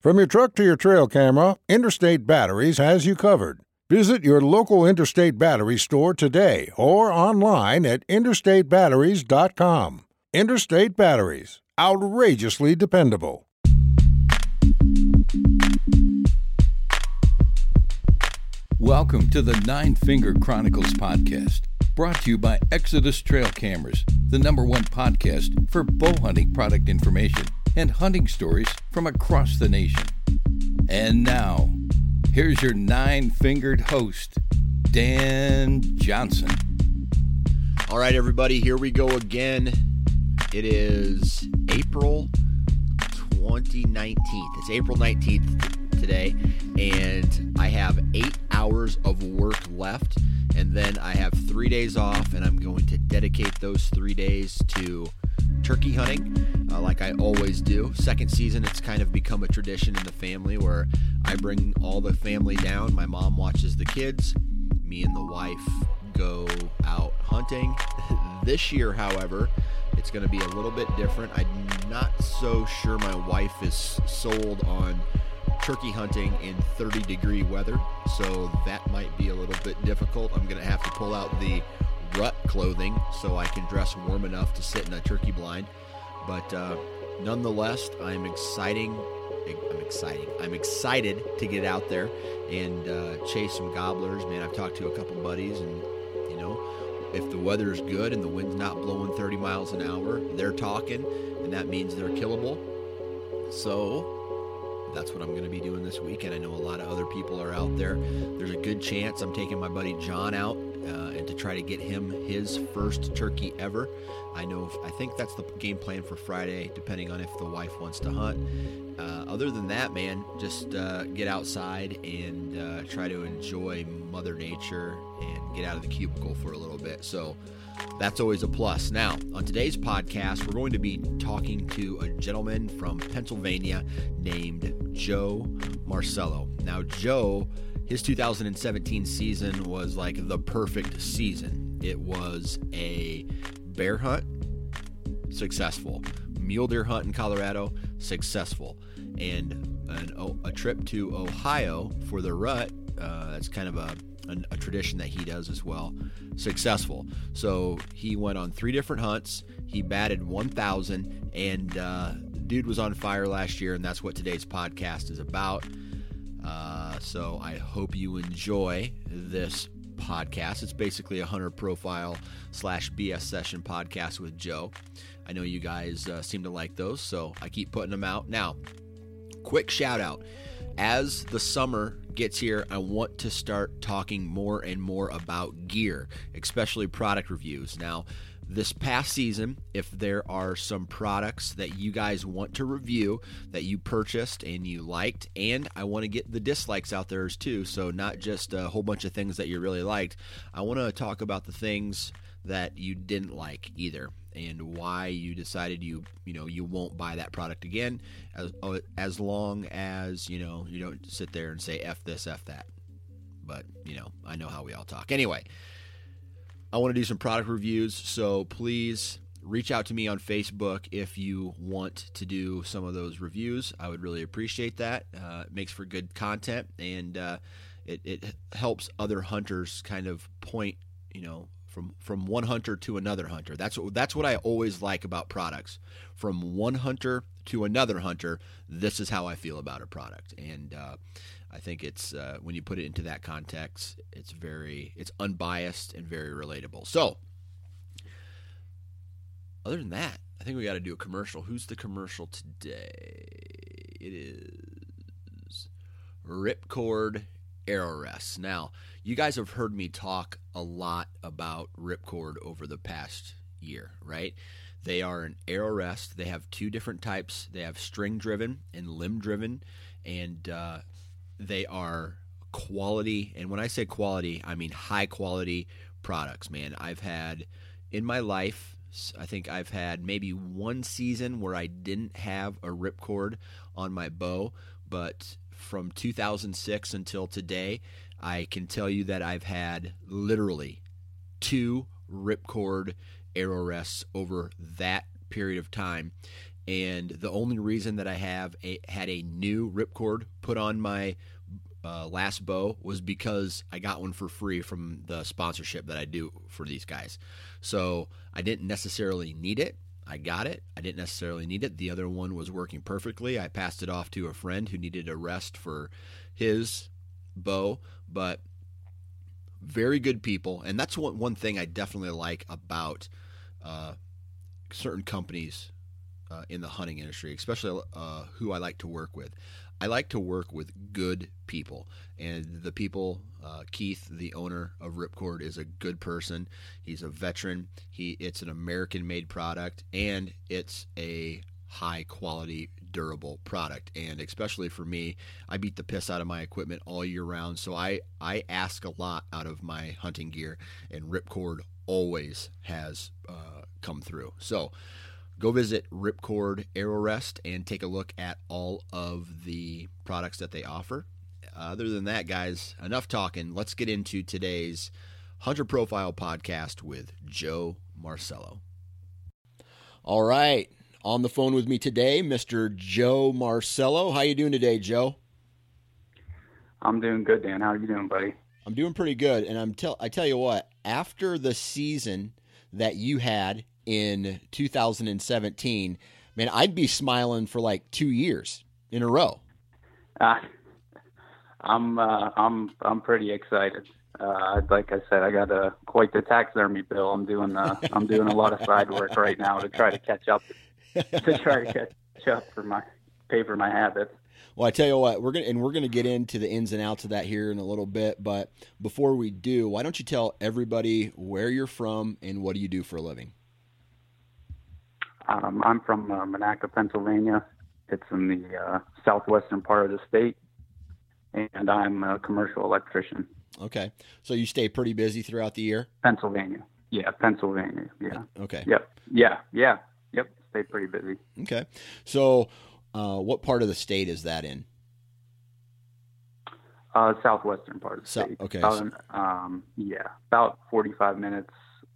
From your truck to your trail camera, Interstate Batteries has you covered. Visit your local Interstate Battery store today or online at interstatebatteries.com. Interstate Batteries, outrageously dependable. Welcome to the Nine Finger Chronicles podcast, brought to you by Exodus Trail Cameras, the number one podcast for bow hunting product information and hunting stories from across the nation. And now, here's your nine fingered host, Dan Johnson. All right, everybody, here we go again. It is April 2019. It's April 19th today, and I have eight hours of work left, and then I have three days off, and I'm going to dedicate those three days to turkey hunting, uh, like I always do. Second season, it's kind of become a tradition in the family where I bring all the family down. My mom watches the kids, me and the wife go out hunting. this year, however, it's going to be a little bit different. I'm not so sure my wife is sold on turkey hunting in 30 degree weather, so that might be a little bit difficult. I'm going to have to pull out the rut clothing so I can dress warm enough to sit in a turkey blind. But uh, nonetheless, I'm exciting. I'm exciting. I'm excited to get out there and uh, chase some gobblers. Man, I've talked to a couple buddies, and if the weather's good and the wind's not blowing 30 miles an hour, they're talking, and that means they're killable. So that's what I'm going to be doing this weekend. I know a lot of other people are out there. There's a good chance I'm taking my buddy John out uh, and to try to get him his first turkey ever. I know, I think that's the game plan for Friday, depending on if the wife wants to hunt. Uh, other than that, man, just uh, get outside and uh, try to enjoy Mother Nature and get out of the cubicle for a little bit. So that's always a plus. Now, on today's podcast, we're going to be talking to a gentleman from Pennsylvania named Joe Marcello. Now, Joe his 2017 season was like the perfect season. It was a bear hunt, successful. Mule deer hunt in Colorado, successful. And an, a trip to Ohio for the rut, uh, that's kind of a, a, a tradition that he does as well, successful. So he went on three different hunts. He batted 1,000, and uh, dude was on fire last year, and that's what today's podcast is about. Uh, so I hope you enjoy this podcast. It's basically a hunter profile slash BS session podcast with Joe. I know you guys uh, seem to like those, so I keep putting them out. Now, quick shout out. As the summer gets here, I want to start talking more and more about gear, especially product reviews. Now, this past season, if there are some products that you guys want to review that you purchased and you liked, and I want to get the dislikes out there too. So, not just a whole bunch of things that you really liked. I want to talk about the things that you didn't like either and why you decided you you know you won't buy that product again as uh, as long as you know you don't sit there and say f this f that but you know I know how we all talk anyway I want to do some product reviews, so please reach out to me on Facebook if you want to do some of those reviews. I would really appreciate that. Uh, it makes for good content and uh, it, it helps other hunters kind of point, you know, from from one hunter to another hunter. That's what that's what I always like about products. From one hunter to another hunter, this is how I feel about a product, and uh, I think it's uh, when you put it into that context, it's very it's unbiased and very relatable. So, other than that, I think we got to do a commercial. Who's the commercial today? It is Ripcord Arrowrest. Now, you guys have heard me talk a lot about Ripcord over the past year, right? They are an Arrowrest. They have two different types. They have string driven and limb driven, and uh, they are quality. And when I say quality, I mean high quality products. Man, I've had in my life. I think I've had maybe one season where I didn't have a ripcord on my bow, but from 2006 until today, I can tell you that I've had literally two ripcord Arrowrests over that period of time. And the only reason that I have a, had a new ripcord put on my uh, last bow was because I got one for free from the sponsorship that I do for these guys. So I didn't necessarily need it. I got it. I didn't necessarily need it. The other one was working perfectly. I passed it off to a friend who needed a rest for his bow, but very good people. And that's one, one thing I definitely like about uh, certain companies uh, in the hunting industry, especially uh, who I like to work with. I like to work with good people, and the people. Uh, Keith, the owner of Ripcord, is a good person. He's a veteran. He it's an American-made product, and it's a high quality durable product and especially for me i beat the piss out of my equipment all year round so i i ask a lot out of my hunting gear and ripcord always has uh, come through so go visit Ripcord Arrowrest and take a look at all of the products that they offer. Other than that, guys, enough talking. Let's get into today's Hunter Profile podcast with Joe Marcello. All right, on the phone with me today, Mr. Joe Marcello. How you doing today, Joe? I'm doing good, Dan. How are you doing, buddy? I'm doing pretty good, and I'm tell I tell you what. After the season that you had in 2017, man, I'd be smiling for like two years in a row. Uh, I'm uh, I'm I'm pretty excited. Uh, like I said, I got a quite the taxidermy bill. I'm doing uh, I'm doing a lot of side work right now to try to catch up to try to catch up for my pay for my habits. Well, I tell you what, we're gonna and we're gonna get into the ins and outs of that here in a little bit. But before we do, why don't you tell everybody where you're from and what do you do for a living? Um, I'm from uh, Monaca, Pennsylvania. It's in the uh, southwestern part of the state, and I'm a commercial electrician. Okay, so you stay pretty busy throughout the year. Pennsylvania, yeah, Pennsylvania, yeah. Okay. Yep. Yeah. Yeah. Yep. Stay pretty busy. Okay, so uh, what part of the state is that in? Uh, southwestern part of the So- state. okay. About, um, yeah, about 45 minutes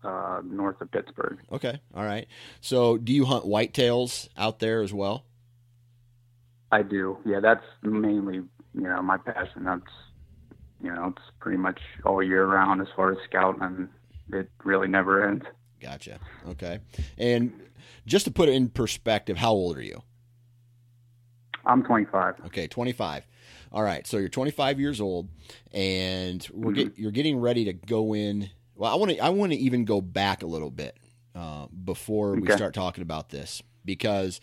uh, north of Pittsburgh. Okay, all right. So do you hunt whitetails out there as well? I do. Yeah, that's mainly you know my passion. That's you know it's pretty much all year round as far as scouting. and It really never ends. Gotcha. Okay, and just to put it in perspective, how old are you? I'm 25. Okay, 25. All right, so you're 25 years old, and we're get, you're getting ready to go in. Well, I want to I want to even go back a little bit uh, before we start talking about this because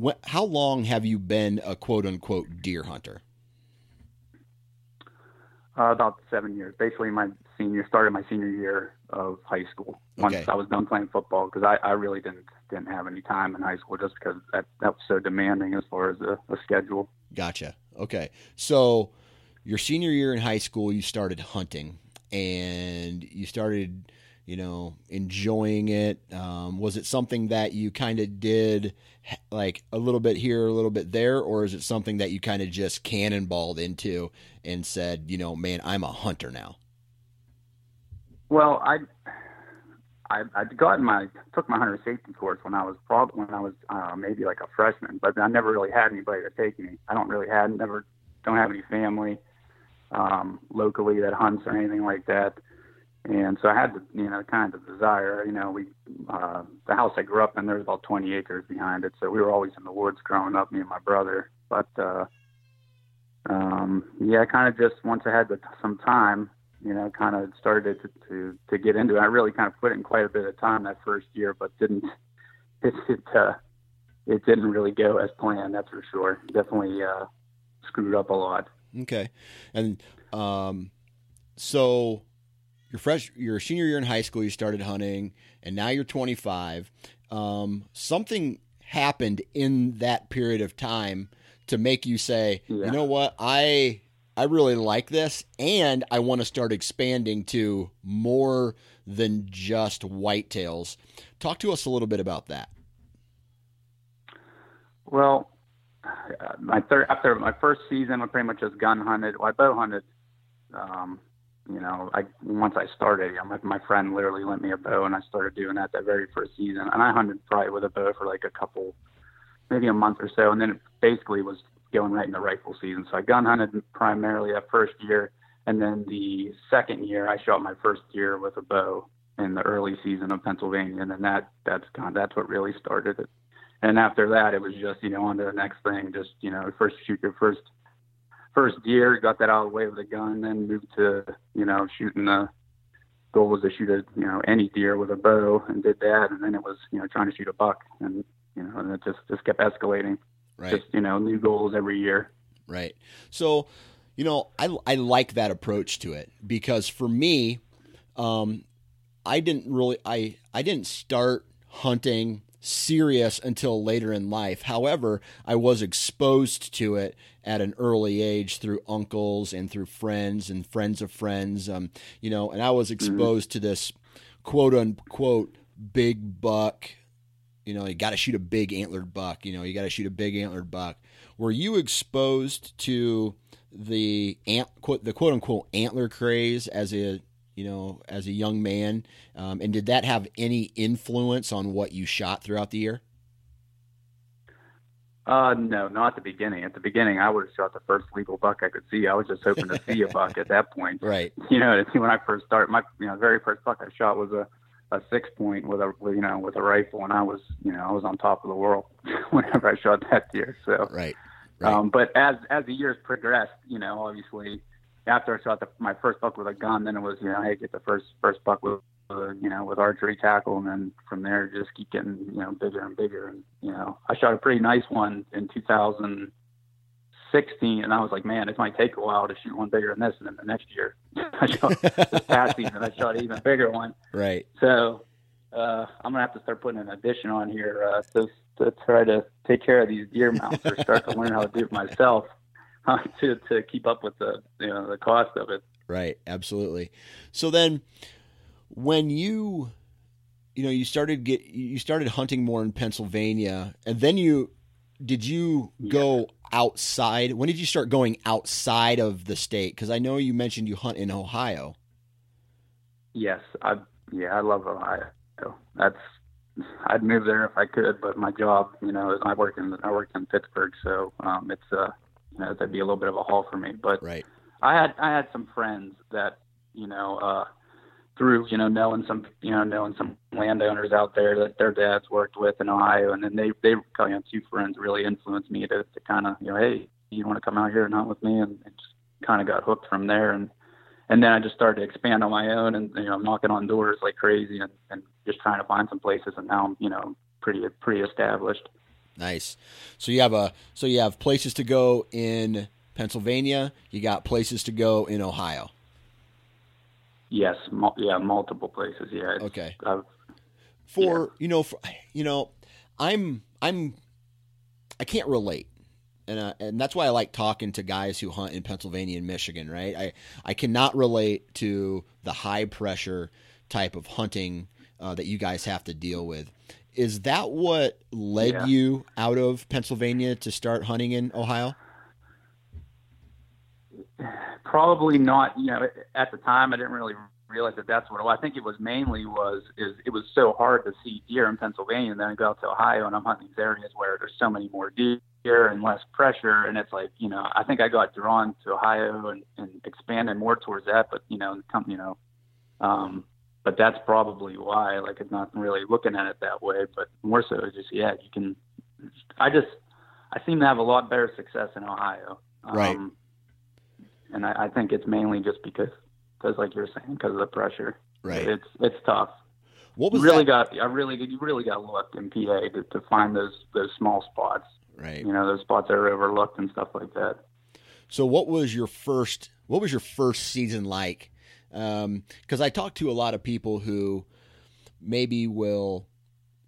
wh- how long have you been a quote unquote deer hunter? Uh, about seven years. Basically, my senior started my senior year of high school. Once Okay. I was done playing football, because I, I really didn't didn't have any time in high school, just because that that was so demanding as far as a, the schedule. Gotcha. Okay, so your senior year in high school, you started hunting, and you started, you know, enjoying it. Um, was it something that you kind of did, like a little bit here, a little bit there, or is it something that you kind of just cannonballed into and said, you know, man, I'm a hunter now? Well, I I I got my took my hunter safety course when I was probably when I was uh, maybe like a freshman, but I never really had anybody to take me. I don't really had never don't have any family um, locally that hunts or anything like that. and so I had the you know kind of desire. You know, we uh, the house I grew up in there's about 20 acres behind it, so we were always in the woods growing up, me and my brother. But uh, um, yeah, I kind of just once I had the, some time, you know, kind of started to, to to get into it. I really kind of put in quite a bit of time that first year, but didn't it it, uh, it didn't really go as planned. That's for sure. Definitely uh, screwed up a lot. Okay, and um, so you're fresh, your senior year in high school, you started hunting, and now you're 25. Um, something happened in that period of time to make you say, yeah. you know what, I I really like this, and I want to start expanding to more than just whitetails. Talk to us a little bit about that. Well, my third after my first season, I pretty much just gun hunted. Well, I bow hunted. Um, you know, I once I started, you know, my, friend literally lent me a bow, and I started doing that that very first season. And I hunted probably with a bow for like a couple, maybe a month or so, and then it basically was going right in the rifle season. So I gun hunted primarily that first year, and then the second year I shot my first deer with a bow in the early season of Pennsylvania, and then that that's kind of, that's what really started it. And after that, it was just you know on to the next thing. Just you know, first shoot your first first deer, got that out of the way with a gun, then moved to you know shooting the goal was to shoot a you know any deer with a bow, and did that, and then it was you know trying to shoot a buck, and you know and it just just kept escalating right. just you know new goals every year. Right. So, you know, I I like that approach to it because for me, um, I didn't really I I didn't start hunting serious until later in life. However, I was exposed to it at an early age through uncles and through friends and friends of friends. Um, you know, and I was mm-hmm. exposed mm-hmm. to this quote unquote big buck you know, you got to shoot a big antlered buck. You know, you got to shoot a big antlered buck. Were you exposed to the ant, quote, the quote unquote antler craze as a you know as a young man, um, and did that have any influence on what you shot throughout the year? Uh, no, not at the beginning. At the beginning, I would have shot the first legal buck I could see. I was just hoping to see a buck at that point. Right. You know, when I first started, my you know very first buck I shot was a a six point with a you know with a rifle, and I was you know I was on top of the world whenever I shot that deer. So right. Right. Um, but as as the years progressed, you know, obviously, after I shot the, my first buck with a gun, then it was you know, hey, get the first first buck with uh, you know with archery tackle, and then from there just keep getting you know bigger and bigger. And you know, I shot a pretty nice one in 2000 16, and I was like, man, this might take a while to shoot one bigger than this. And then the next year, I shot this past season, I shot an even bigger one. Right. So uh, I'm gonna have to start putting an addition on here uh, to to try to take care of these deer mounts or start to learn how to do it myself uh, to to keep up with the you know the cost of it. Right. Absolutely. So then, when you you know you started get you started hunting more in Pennsylvania, and then you did you go outside? When did you start going outside of the state? Because I know you mentioned you hunt in Ohio. Yes, I yeah, I love Ohio. That's I'd move there if I could, but my job, you know, is I work in I work in Pittsburgh, so um, it's uh, you know, that'd be a little bit of a haul for me. But right. I had I had some friends that you know uh, through you know knowing some you know knowing some landowners out there that their dads worked with in Ohio, and then they they you know, two friends really influenced me to, to kind of you know hey you want to come out here and hunt with me, and, and just kind of got hooked from there, and and then I just started to expand on my own, and you know knocking on doors like crazy, and, and just trying to find some places, and now I'm you know pretty pretty established. Nice. So you have a so you have places to go in Pennsylvania. You got places to go in Ohio. Yes, mul- yeah, multiple places. Yeah. Okay. I've, for yeah. you know, for, you know, I'm I'm I can't relate, and uh, and that's why I like talking to guys who hunt in Pennsylvania and Michigan. Right. I I cannot relate to the high pressure type of hunting uh, that you guys have to deal with. Is that what led yeah. you out of Pennsylvania to start hunting in Ohio? probably not. You know, at the time, I didn't really realize that that's what was. I think it was mainly was is it was so hard to see deer in Pennsylvania, and then I go out to Ohio and I'm hunting these areas where there's so many more deer and less pressure, and it's like you know I think I got drawn to Ohio and, and expanded more towards that, but you know come you know Um, but that's probably why. Like, I'm not really looking at it that way, but more so just yeah, you can. I just I seem to have a lot better success in Ohio. Um, Right. And I, I think it's mainly just because, because like you're saying, because of the pressure. Right. It's it's tough. What You was really that? got I really you really got looked in PA to, to find those those small spots. right. You know, those spots that are overlooked and stuff like that. So what was your first what was your first season like? Because I talk to a lot of people who maybe will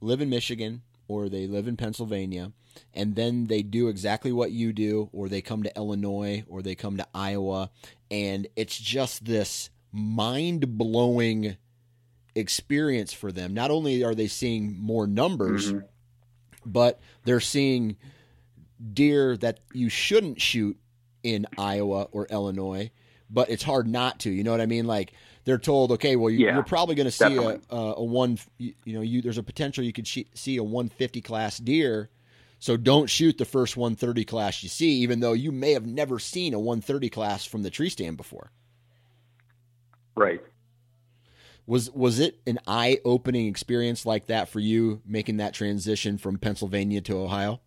live in Michigan or they live in Pennsylvania and then they do exactly what you do or they come to Illinois or they come to Iowa and it's just this mind-blowing experience for them. Not only are they seeing more numbers, Mhm. but they're seeing deer that you shouldn't shoot in Iowa or Illinois, but it's hard not to. You know what I mean? Like they're told, okay, well, you, Yeah, you're probably going to see a, definitely. a a one. You, you know, you there's a potential you could see a 150 class deer, so don't shoot the first 130 class you see, even though you may have never seen a 130 class from the tree stand before. Right. Was was it an eye opening experience like that for you, making that transition from Pennsylvania to Ohio?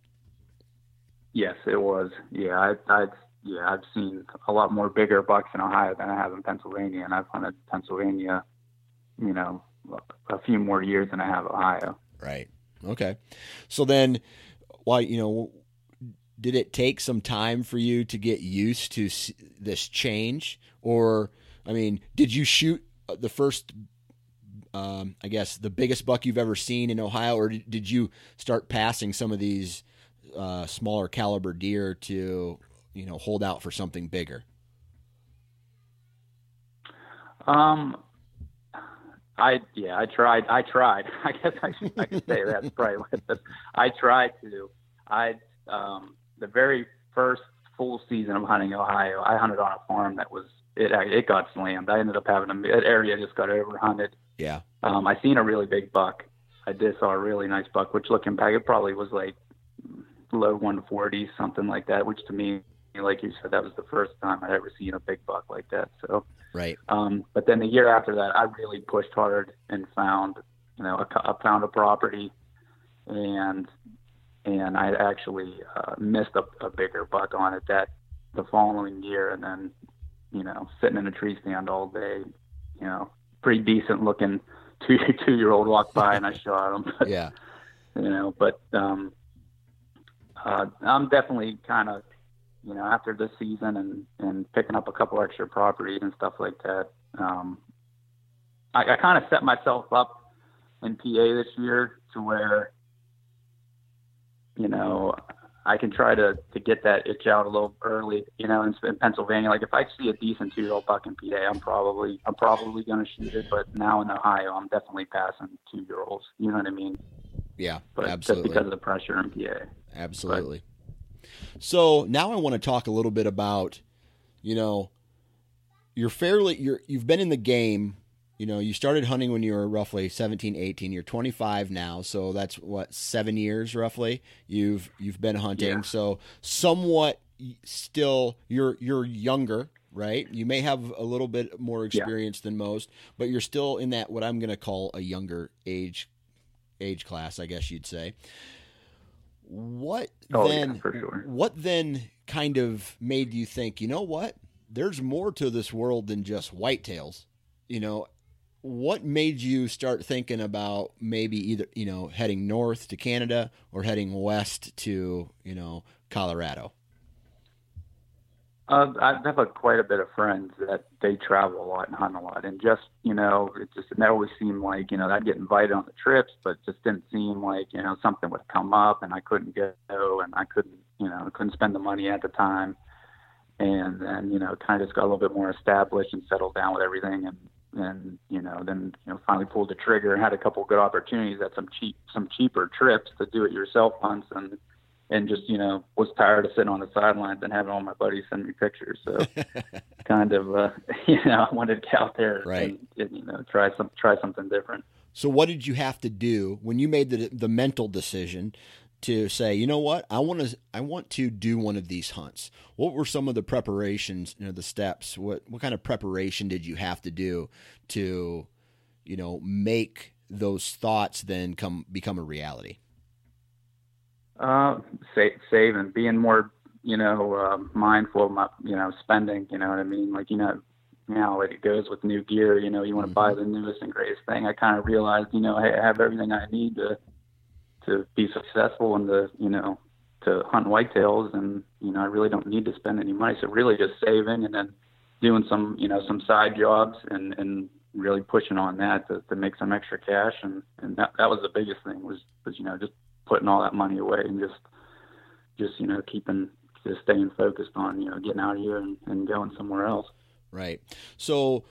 Yes, it was. Yeah, I, I, yeah, I've seen a lot more bigger bucks in Ohio than I have in Pennsylvania, and I've hunted Pennsylvania, you know, a few more years than I have Ohio. Right. Okay. So then, why you know, did it take some time for you to get used to this change, or I mean, did you shoot the first? Um, I guess the biggest buck you've ever seen in Ohio, or did you start passing some of these uh, smaller caliber deer to you know hold out for something bigger? Um, I yeah, I tried. I tried. I guess I should I could say that's probably what it is. I tried to. I um the very first full season of hunting Ohio, I hunted on a farm that was it it got slammed. I ended up having a that area just got overhunted. Yeah. Um, I seen a really big buck. I did saw a really nice buck, which looking back, it probably was like low 140s, something like that. Which to me, like you said, that was the first time I'd ever seen a big buck like that. So, Right. um, but then the year after that, I really pushed hard and found, you know, a, co- I found a property, and and I actually uh, missed a, a bigger buck on it that the following year, and then, you know, sitting in a tree stand all day, you know, pretty decent looking two two year old walked by and I shot him. But, Yeah. you know, but um, uh, I'm definitely kind of, you know, after this season and and picking up a couple extra properties and stuff like that. Um, I, I kind of set myself up in PA this year to where, you know, I can try to to get that itch out a little early. You know, in, in Pennsylvania, like if I see a decent two year old buck in PA, I'm probably I'm probably going to shoot it. But now in Ohio, I'm definitely passing two year olds. You know what I mean? Yeah. But absolutely. just because of the pressure in PA. Absolutely. So now I want to talk a little bit about, you know, you're fairly you're you've been in the game, you know, you started hunting when you were roughly 17, 18, you're 25 now, so that's what 7 years roughly. You've you've been hunting. Yeah. So somewhat still you're you're younger, right? You may have a little bit more experience than most, but you're still in that what I'm going to call a younger age age class, I guess you'd say. What Oh, then yeah, for sure. what then kind of made you think, you know what? There's more to this world than just whitetails. You know, what made you start thinking about maybe either, you know, heading north to Canada or heading west to, you know, Colorado? Uh, I have a, quite a bit of friends that they travel a lot and hunt a lot, and just you know, it just it always seemed like you know I'd get invited on the trips, but just didn't seem like you know something would come up, and I couldn't go, and I couldn't you know couldn't spend the money at the time, and then you know kind of just got a little bit more established and settled down with everything, and and you know then you know finally pulled the trigger and had a couple good opportunities at some cheap some cheaper trips to do it yourself hunts and and just you know was tired of sitting on the sidelines and having all my buddies send me pictures. So kind of uh, you know I wanted to get out there Right. and, and you know try some try something different. So what did you have to do when you made the the mental decision to say, you know what, I want to I want to do one of these hunts? What were some of the preparations, you know, the steps? What what kind of preparation did you have to do to, you know, make those thoughts then come become a reality? Uh, save, saving, being more, you know, uh, mindful of my, you know, spending. You know what I mean? Like, you know, you know, like it goes with new gear. You know, you want to mm-hmm. buy the newest and greatest thing. I kind of realized, you know, hey, I have everything I need to to be successful and to, you know, to hunt whitetails, and you know, I really don't need to spend any money. So really, just saving and then doing some, you know, some side jobs and and really pushing on that to, to make some extra cash and and that that was the biggest thing was was you know just putting all that money away and just just you know keeping just staying focused on you know getting out of here and, and going somewhere else. Right. So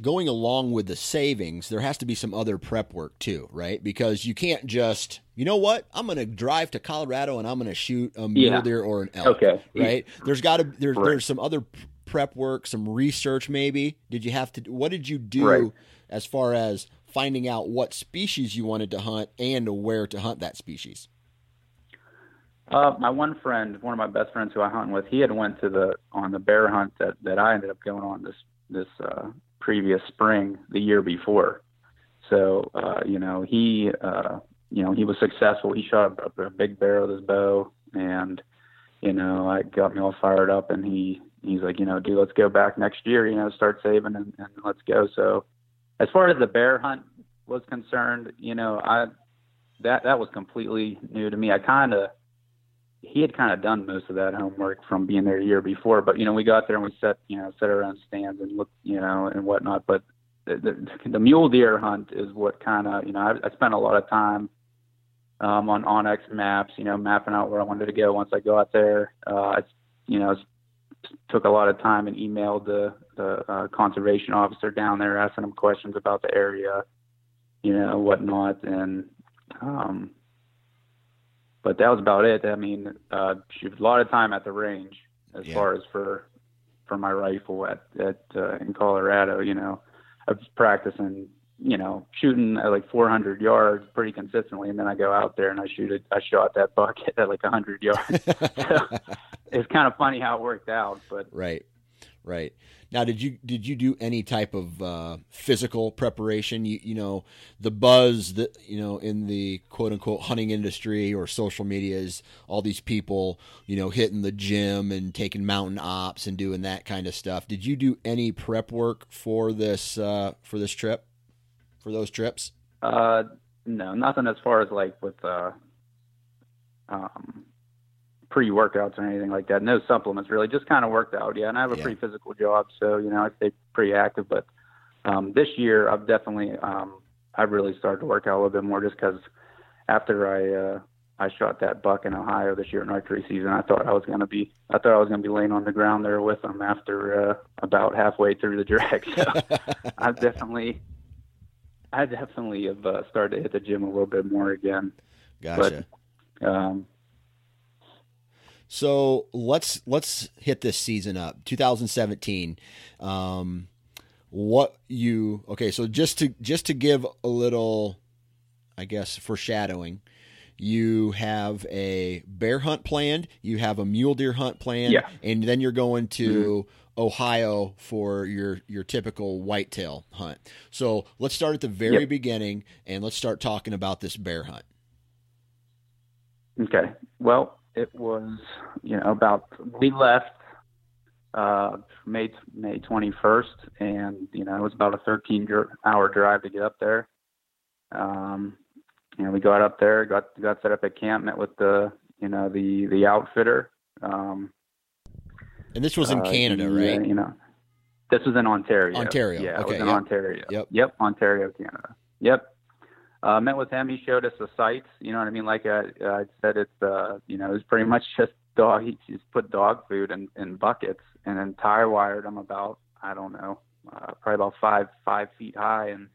going along with the savings, there has to be some other prep work too, right? Because you can't just, you know what, I'm going to drive to Colorado and I'm going to shoot a mule yeah. deer or an elk. Okay. Right. There's got to there's right. there's some other prep work, some research maybe. Did you have to? What did you do right. as far as finding out what species you wanted to hunt and where to hunt that species? Uh, my one friend, one of my best friends who I hunt with, he had went to the on the bear hunt that that I ended up going on this this uh, previous spring the year before. So uh, you know he uh, you know he was successful. He shot a, a big bear with his bow, and you know I got me all fired up. And he he's like, you know, dude, let's go back next year. You know, start saving and, and let's go. So as far as the bear hunt was concerned, you know, I that that was completely new to me. I kind of he had kind of done most of that homework from being there a year before, but you know, we got there and we set you know set our own stands and looked you know and whatnot. But the, the, the mule deer hunt is what kind of you know I, I spent a lot of time um, on onX maps, you know, mapping out where I wanted to go once I go out there. Uh, you know, took a lot of time and emailed the the uh, conservation officer down there, asking him questions about the area, you know, whatnot, and um, but that was about it. I mean, uh, a lot of time at the range as yeah. far as for for my rifle at at uh, in Colorado. You know, I was practicing, you know, shooting at like 400 yards pretty consistently, and then I go out there and I shoot it. I shot that bucket at like 100 yards. so it's kind of funny how it worked out, but right, right. Now, did you did you do any type of uh, physical preparation? You you know the buzz that you know in the quote unquote hunting industry or social media is all these people you know hitting the gym and taking mountain ops and doing that kind of stuff. Did you do any prep work for this uh, for this trip for those trips? Uh, no, nothing as far as like with uh, um, pre workouts or anything like that. No supplements really, just kind of worked out. Yeah, and I have a yeah. pretty physical job, so you know I stay pretty active. But um, this year I've definitely um, I've really started to work out a little bit more just because after I uh, I shot that buck in Ohio this year in archery season, I thought I was gonna be I thought I was gonna be laying on the ground there with them after uh, about halfway through the drag. So I've definitely I definitely have uh, started to hit the gym a little bit more again. Gotcha. But, um, so let's let's hit this season up, 2017. Um, what you okay? So just to just to give a little, I guess foreshadowing. You have a bear hunt planned. You have a mule deer hunt planned, yeah. and then you're going to mm-hmm. Ohio for your your typical whitetail hunt. So let's start at the very yep. beginning, and let's start talking about this bear hunt. Okay. Well, it was you know about we left uh, May May 21st, and you know it was about a 13 hour drive to get up there. Um, you know, we got up there, got got set up at camp, met with the you know the the outfitter. Um, and this was in uh, Canada, right? you know, this was in Ontario. Ontario, yeah, okay, it was in yep. Ontario. Yep, yep, Ontario, Canada. Yep. Uh, met with him. He showed us the sites. You know what I mean? Like I, I said, it's uh, you know, it's pretty much just dog. He just put dog food in, in buckets and then tire wired them about I don't know, uh, probably about five five feet high. And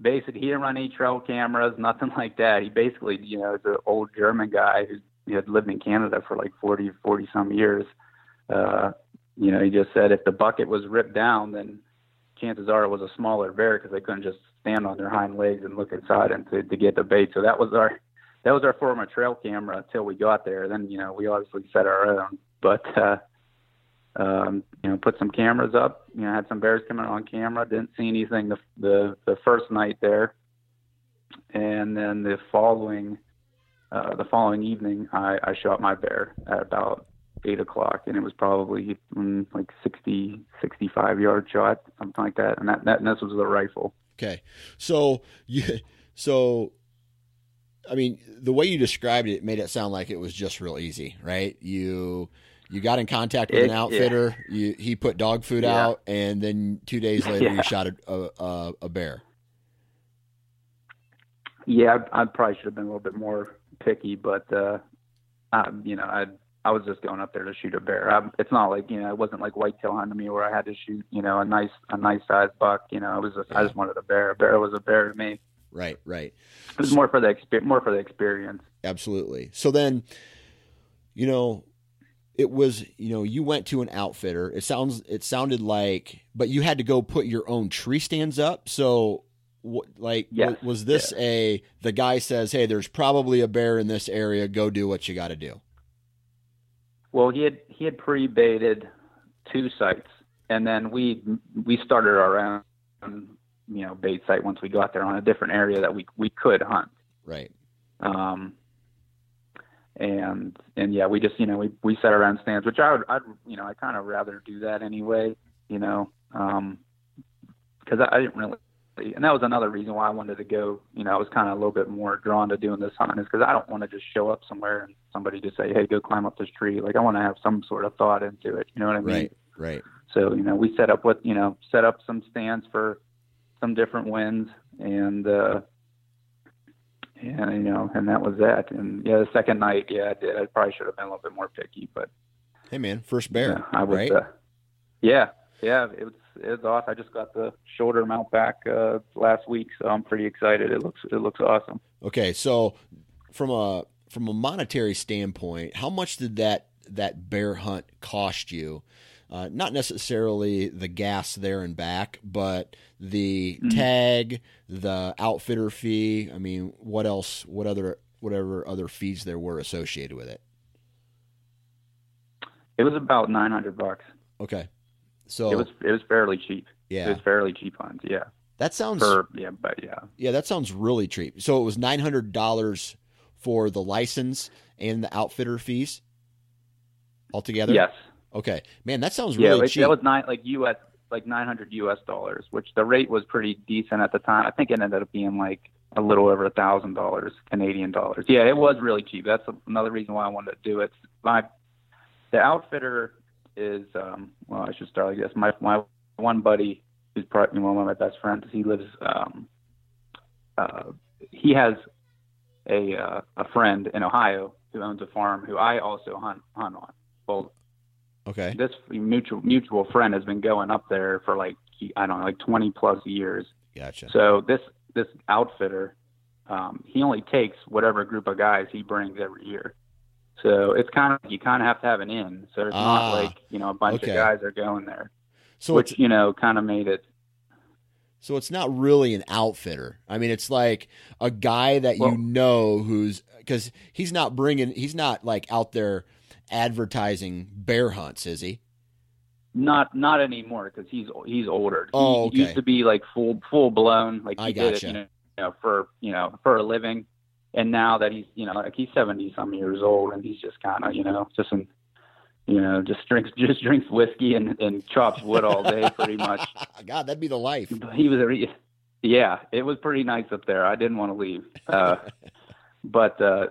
basically, he didn't run any trail cameras, nothing like that. He basically, you know, is an old German guy who had lived in Canada for like 40 40 some years. Uh, you know, he just said if the bucket was ripped down, then chances are it was a smaller bear because they couldn't just stand on their hind legs and look inside and to, to get the bait. So that was our that was our former trail camera until we got there. Then you know we obviously set our own, but uh, um, you know put some cameras up. You know had some bears coming on camera. Didn't see anything the the, the first night there, and then the following uh, the following evening I, I shot my bear at about eight o'clock, and it was probably mm, like 60, 65 yard shot, something like that. And that, that and this was the rifle. Okay, so you so. I mean, the way you described it made it sound like it was just real easy, right? You you got in contact with It- an outfitter. You, he put dog food Yeah. out, and then two days later, Yeah. you shot a, a, a, a bear. Yeah, I, I probably should have been a little bit more picky, but uh, I, you know, I I was just going up there to shoot a bear. I, it's not like you know, it wasn't like whitetail hunting me where I had to shoot you know a nice a nice sized buck. You know, it was just, I just wanted a bear. A bear was a bear to me. Right, right. It was more for the exper- more for the experience. Absolutely. So then, you know, it was you know you went to an outfitter. It sounds it sounded like, but you had to go put your own tree stands up. So, what like Yes, wa- was this a the guy says, hey, there's probably a bear in this area. Go do what you got to do. Well, he had he had pre-baited two sites, and then we we started our own you know bait site once we got there on a different area that we we could hunt. Right. Um, and and yeah, we just you know we we set our own stands, which I would I'd you know I kind of rather do that anyway, you know, um, because I, I didn't really. And that was another reason why I wanted to go. You know, I was kind of a little bit more drawn to doing this hunt is because I don't want to just show up somewhere and somebody just say, "Hey, go climb up this tree." Like I want to have some sort of thought into it. You know what I mean? Right. Right. So you know, we set up with you know set up some stands for some different winds, and uh, and you know, and that was that. And yeah, the second night, yeah, I did. I probably should have been a little bit more picky, but Hey man, first bear. yeah, I was. right. Uh, yeah, yeah, it was it was off. I just got the shoulder mount back uh, last week, so I'm pretty excited. It looks it looks awesome. Okay, so from a from a monetary standpoint, how much did that that bear hunt cost you? Uh, not necessarily the gas there and back, but the Mhm. tag, the outfitter fee. I mean, what else? What other whatever other fees there were associated with it? It was about 900 bucks. Okay, so It was it was fairly cheap. Yeah, It was fairly cheap hunts. Yeah, that sounds for yeah, but yeah. yeah that sounds really cheap. So it was nine hundred dollars for the license and the outfitter fees altogether. Yes. Okay, man, that sounds Yeah, really like, cheap. that was nine like US like 900 US dollars, which the rate was pretty decent at the time. I think it ended up being like a little over a thousand dollars Canadian dollars. Yeah, it was really cheap. That's another reason why I wanted to do it. My the outfitter is um well, I should start like this. My my one buddy who's probably one of my best friends. He lives um uh he has a uh, a friend in Ohio who owns a farm who I also hunt hunt on. Well, okay, this mutual mutual friend has been going up there for like I don't know, like 20 plus years. gotcha. So this this outfitter, um, he only takes whatever group of guys he brings every year. So it's kind of you kind of have to have an in. So it's Ah, not like you know a bunch okay. of guys are going there, So which you know kind of made it. so it's not really an outfitter. I mean, it's like a guy that Well- you know who's because he's not bringing he's not like out there advertising bear hunts, is he? Not not anymore because he's he's older. He, Oh, he used to be like full full blown. Like he I did it, gotcha. you know, you know, for you know for a living. And now that he's you know like he's seventy some years old and he's just kind of you know just an you know just drinks just drinks whiskey and and chops wood all day pretty much. God, that'd be the life. But he was a re- yeah, it was pretty nice up there. I didn't want to leave. Uh, but uh,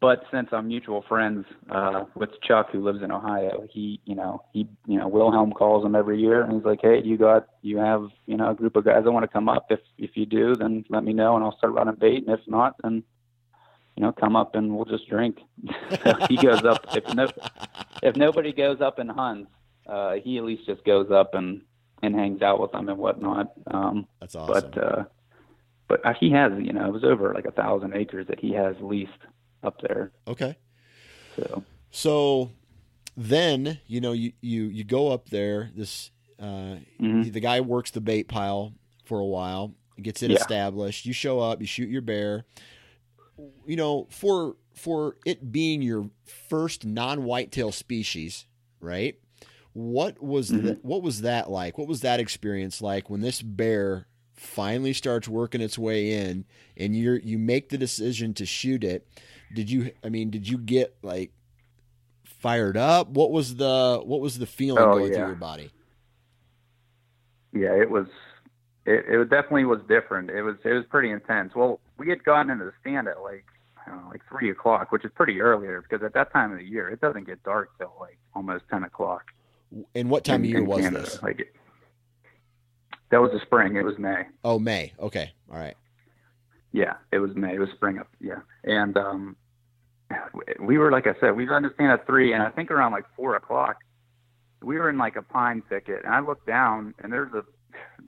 but since I'm mutual friends uh, with Chuck, who lives in Ohio, he you know he you know Wilhelm calls him every year, and he's like, hey, you got you have you know a group of guys that want to come up. If if you do, then let me know, and I'll start running bait. And if not, then you know come up and we'll just drink. so he goes up if no if nobody goes up and hunts, uh, he at least just goes up and and hangs out with them and whatnot. Um, That's awesome. but uh, but he has you know it was over like a thousand acres that he has leased up there. okay. So So then, you know, you, you, you go up there, this, Uh, Mhm. The guy works the bait pile for a while, gets it Yeah. established. You show up, you shoot your bear. You know, for for it being your first non-whitetail species, right? What was Mhm. the, what was that like? What was that experience like when this bear finally starts working its way in and you you make the decision to shoot it? Did you I mean, did you get like fired up? What was the what was the feeling Oh, going through your body? Yeah, it was. It, it definitely was different. It was. It was pretty intense. Well, we had gotten into the stand at like, I don't know, like three o'clock, which is pretty earlier because at that time of the year it doesn't get dark till like almost ten o'clock. And what time in- of year was Canada. this? Like, it, that was the spring. It was May. Oh, May. Okay. All right. Yeah, it was May. It was spring up. Yeah, and um, we were like I said, we got to stand at three, and I think around like four o'clock, we were in like a pine thicket, and I looked down, and there's a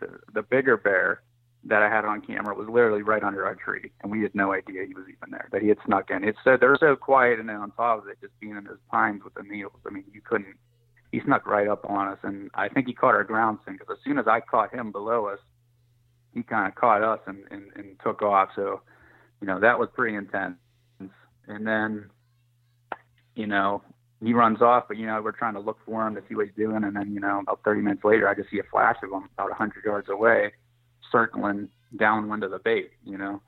the, the bigger bear that I had on camera was literally right under our tree, and we had no idea he was even there, that he had snuck in. It's so they're so quiet, and then on top of it, just being in those pines with the needles. I mean, you couldn't. He snuck right up on us, and I think he caught our ground scent because as soon as I caught him below us, he kind of caught us and, and, and took off. So, you know, that was pretty intense. And then, you know, he runs off, but, you know, we're trying to look for him to see what he's doing. And then, you know, about 30 minutes later, I just see a flash of him about 100 yards away, circling downwind of the bait, you know.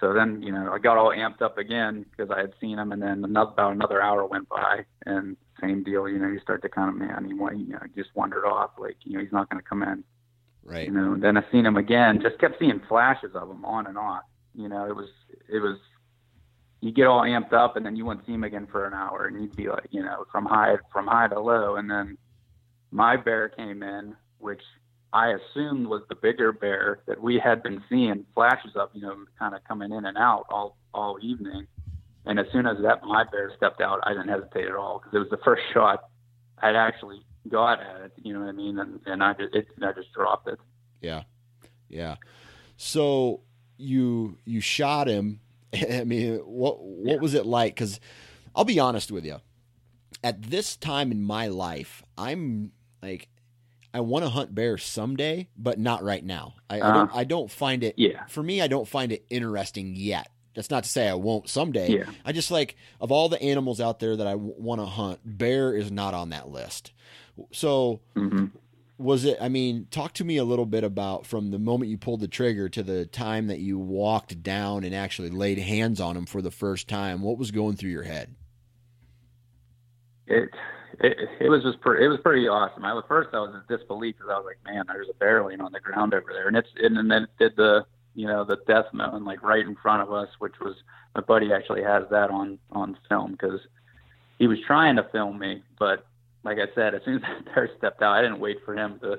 So then, you know, I got all amped up again because I had seen him. And then another, about another hour went by and same deal, you know, you start to kind of, man, he, you know, he just wandered off. Like, you know, he's not going to come in Right. you know. Then I seen him again. Just kept seeing flashes of him on and off. You know, it was it was. You get all amped up, and then you wouldn't see him again for an hour, and you'd be like, you know, from high from high to low. And then my bear came in, which I assumed was the bigger bear that we had been seeing flashes of, you know, kind of coming in and out all all evening. And as soon as that my bear stepped out, I didn't hesitate at all because it was the first shot I'd actually got at it. You know what I mean? And and I just it, I just dropped it. Yeah. Yeah. So you you shot him. I mean, what what Yeah. was it like? Because I'll be honest with you. At this time in my life, I'm like, I want to hunt bears someday, but not right now. I, I don't. Uh-huh. I don't find it. Yeah. For me, I don't find it interesting yet. That's not to say I won't someday. Yeah. I just like of all the animals out there that I want to hunt, bear is not on that list. So hmm was it i mean talk to me a little bit about from the moment you pulled the trigger to the time that you walked down and actually laid hands on him for the first time what was going through your head It, it it was just pretty. It was pretty awesome. I was first I was in disbelief because I was like, man, there's a bear laying on the ground over there, and it's and, and then it did the you know the death moan like right in front of us, which was my buddy actually has that on on film because he was trying to film me, but like I said, as soon as that bear stepped out, I didn't wait for him to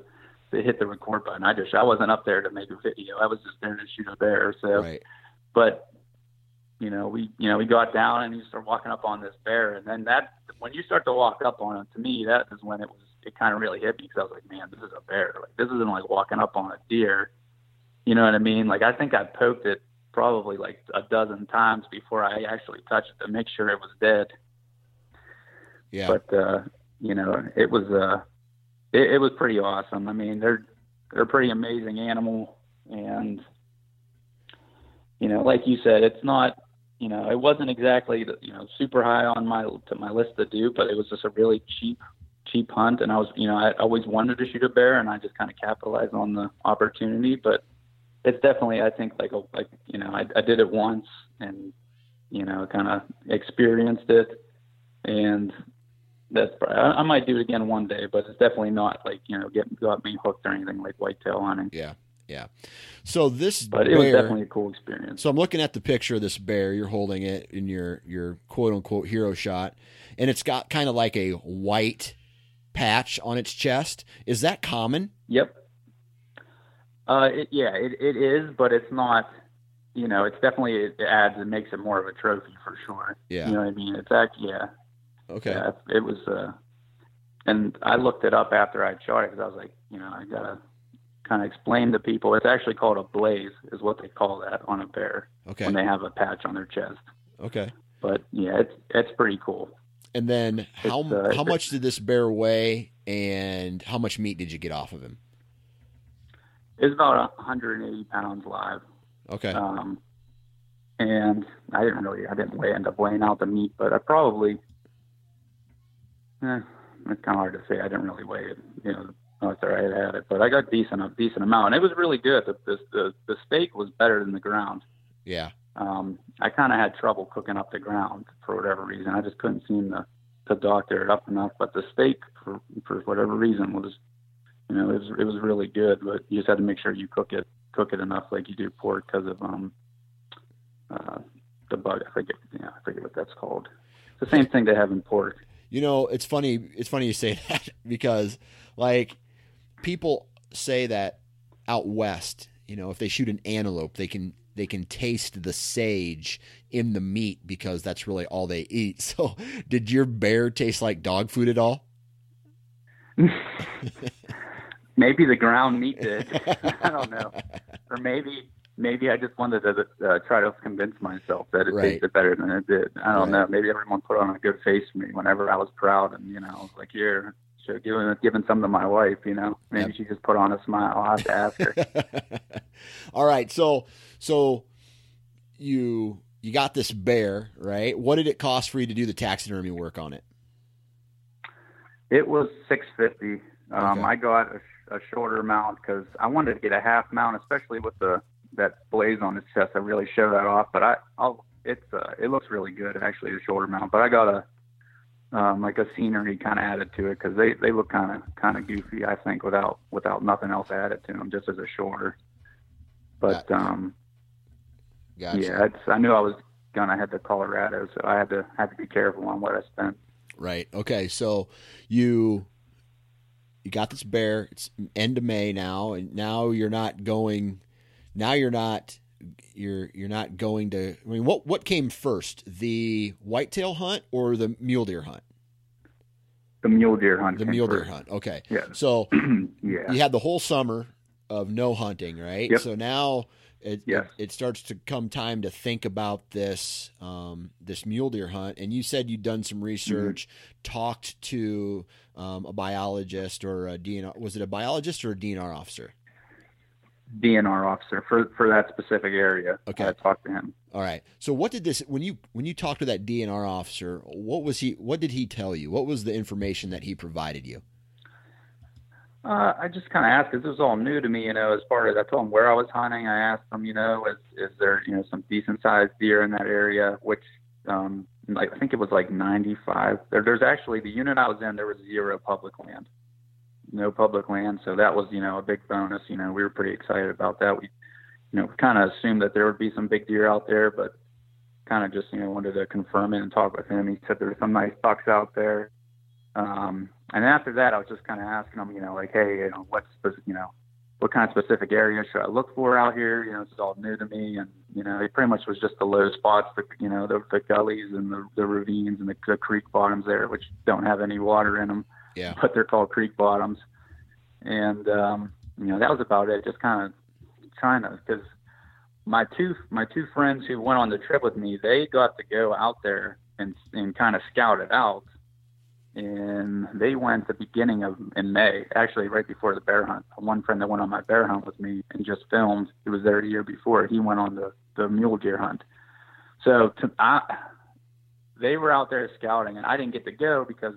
to hit the record button. I just I wasn't up there to make a video. I was just there to shoot a bear. So right but you know we you know we got down and you start walking up on this bear. And then that when you start to walk up on it to me that is when it was it kind of really hit me because i was like man this is a bear. Like this isn't like walking up on a deer. You know what i mean? Like i think i poked it probably like a dozen times before i actually touched it to make sure it was dead. Yeah. But uh you know it was uh it, it was pretty awesome. I mean they're they're a pretty amazing animal. And you know like you said it's not you know it wasn't exactly you know super high on my to my list to do but it was just a really cheap cheap hunt. And i was you know i always wanted to shoot a bear and i just kind of capitalized on the opportunity. But it's definitely i think like a like you know i, I did it once and you know kind of experienced it. And that's probably, I, I might do it again one day, but it's definitely not like you know get got me hooked or anything like whitetail hunting. yeah yeah so this But it was definitely a cool experience. so i'm looking at the picture of this bear you're holding it in your your quote unquote hero shot and it's got kind of like a white patch on its chest is that common Yep. Uh, it, yeah, it, it is, but it's not. You know, it's definitely it adds and makes it more of a trophy for sure. yeah You know what I mean? It's actually yeah, okay yeah. It was. Uh, and I looked it up after I shot it because I was like, you know, I gotta kind of explain to people. It's actually called a blaze, is what they call that on a bear okay when they have a patch on their chest. okay But yeah, it's it's pretty cool. And then how uh, how much did this bear weigh? And how much meat did you get off of him? It was about 180 pounds live. Okay. Um, and I didn't really, I didn't weigh, end up weighing out the meat, but I probably, eh, it's kind of hard to say. I didn't really weigh it, you know, after I had had it, but I got decent, a decent amount, and it was really good. The the the, the steak was better than the ground. yeah. Um, I kind of had trouble cooking up the ground for whatever reason. I just couldn't seem to to doctor it up enough. But the steak, for for whatever reason, was, you know, it was it was really good. But you just had to make sure you cook it cook it enough, like you do pork, because of um, uh, the bug. I forget, yeah, I forget what that's called. It's the same thing they have in pork. You know, it's funny. It's funny you say that because, like, people say that out west, you know, if they shoot an antelope, they can they can taste the sage in the meat because that's really all they eat. So, did your bear taste like dog food at all? maybe the ground meat did. I don't know, or maybe maybe I just wanted to uh, try to convince myself that it Right. tasted better than it did. I don't Right. know. Maybe everyone put on a good face for me whenever I was proud, and you know, I was like, here, should giving given some to my wife. You know, maybe Yep. she just put on a smile. I'll have to ask her. all right. So, so you you got this bear, right? What did it cost for you to do the taxidermy work on it? It was six fifty. Um, Okay. I got a, a shorter mount because I wanted to get a half mount, especially with the that blaze on its chest. I really show that off, but I, I'll it's uh, it looks really good actually the shorter mount. But I got a um, like a scenery kind of added to it because they they look kind of kind of goofy. I think without without nothing else added to them, just as a shorter. But um, Gotcha. yeah, it's I knew I was gonna head to Colorado, so I had to had to be careful on what I spent. Right. Okay. So you you got this bear. It's end of May now, and now you're not going. Now you're not. You're you're not going to. I mean, what what came first, the whitetail hunt or the mule deer hunt? The mule deer hunt. The mule deer first. hunt. Okay. Yeah. So yeah. you had the whole summer of no hunting, right? Yep. So now it, Yes. it it starts to come time to think about this um, this mule deer hunt. And you said you'd done some research, Mm-hmm. talked to um, a biologist or a DNR. Was it a biologist or a DNR officer? DNR officer for for that specific area. Okay. I talked to him. All right. So what did this when you when you talked to that DNR officer? What was he? What did he tell you? What was the information that he provided you? Uh, I just kind of asked because this was all new to me, you know. As far as I told him where I was hunting, I asked him, you know, is is there you know some decent sized deer in that area? Which um, like I think it was like 95. There, there's actually the unit I was in. There was zero public land, no public land. So that was you know a big bonus. You know, we were pretty excited about that. We you know kind of assumed that there would be some big deer out there, but kind of just you know wanted to confirm it and talk with him. He said there's some nice bucks out there. Um, and after that, I was just kind of asking him, you know, like, hey, you know, what's, you know, what kind of specific areas should I look for out here? You know, it's all new to me, and you know, it pretty much was just the low spots, the you know, the, the gullies and the, the ravines and the, the creek bottoms there, which don't have any water in them, Yeah. but they're called creek bottoms. And um, you know, that was about it. Just kind of trying to, because my two my two friends who went on the trip with me, they got to go out there and and kind of scout it out and they went the beginning of in May, actually right before the bear hunt. One friend that went on my bear hunt with me and just filmed, he was there a year before. He went on the the mule deer hunt. So to, I, they were out there scouting, and I didn't get to go because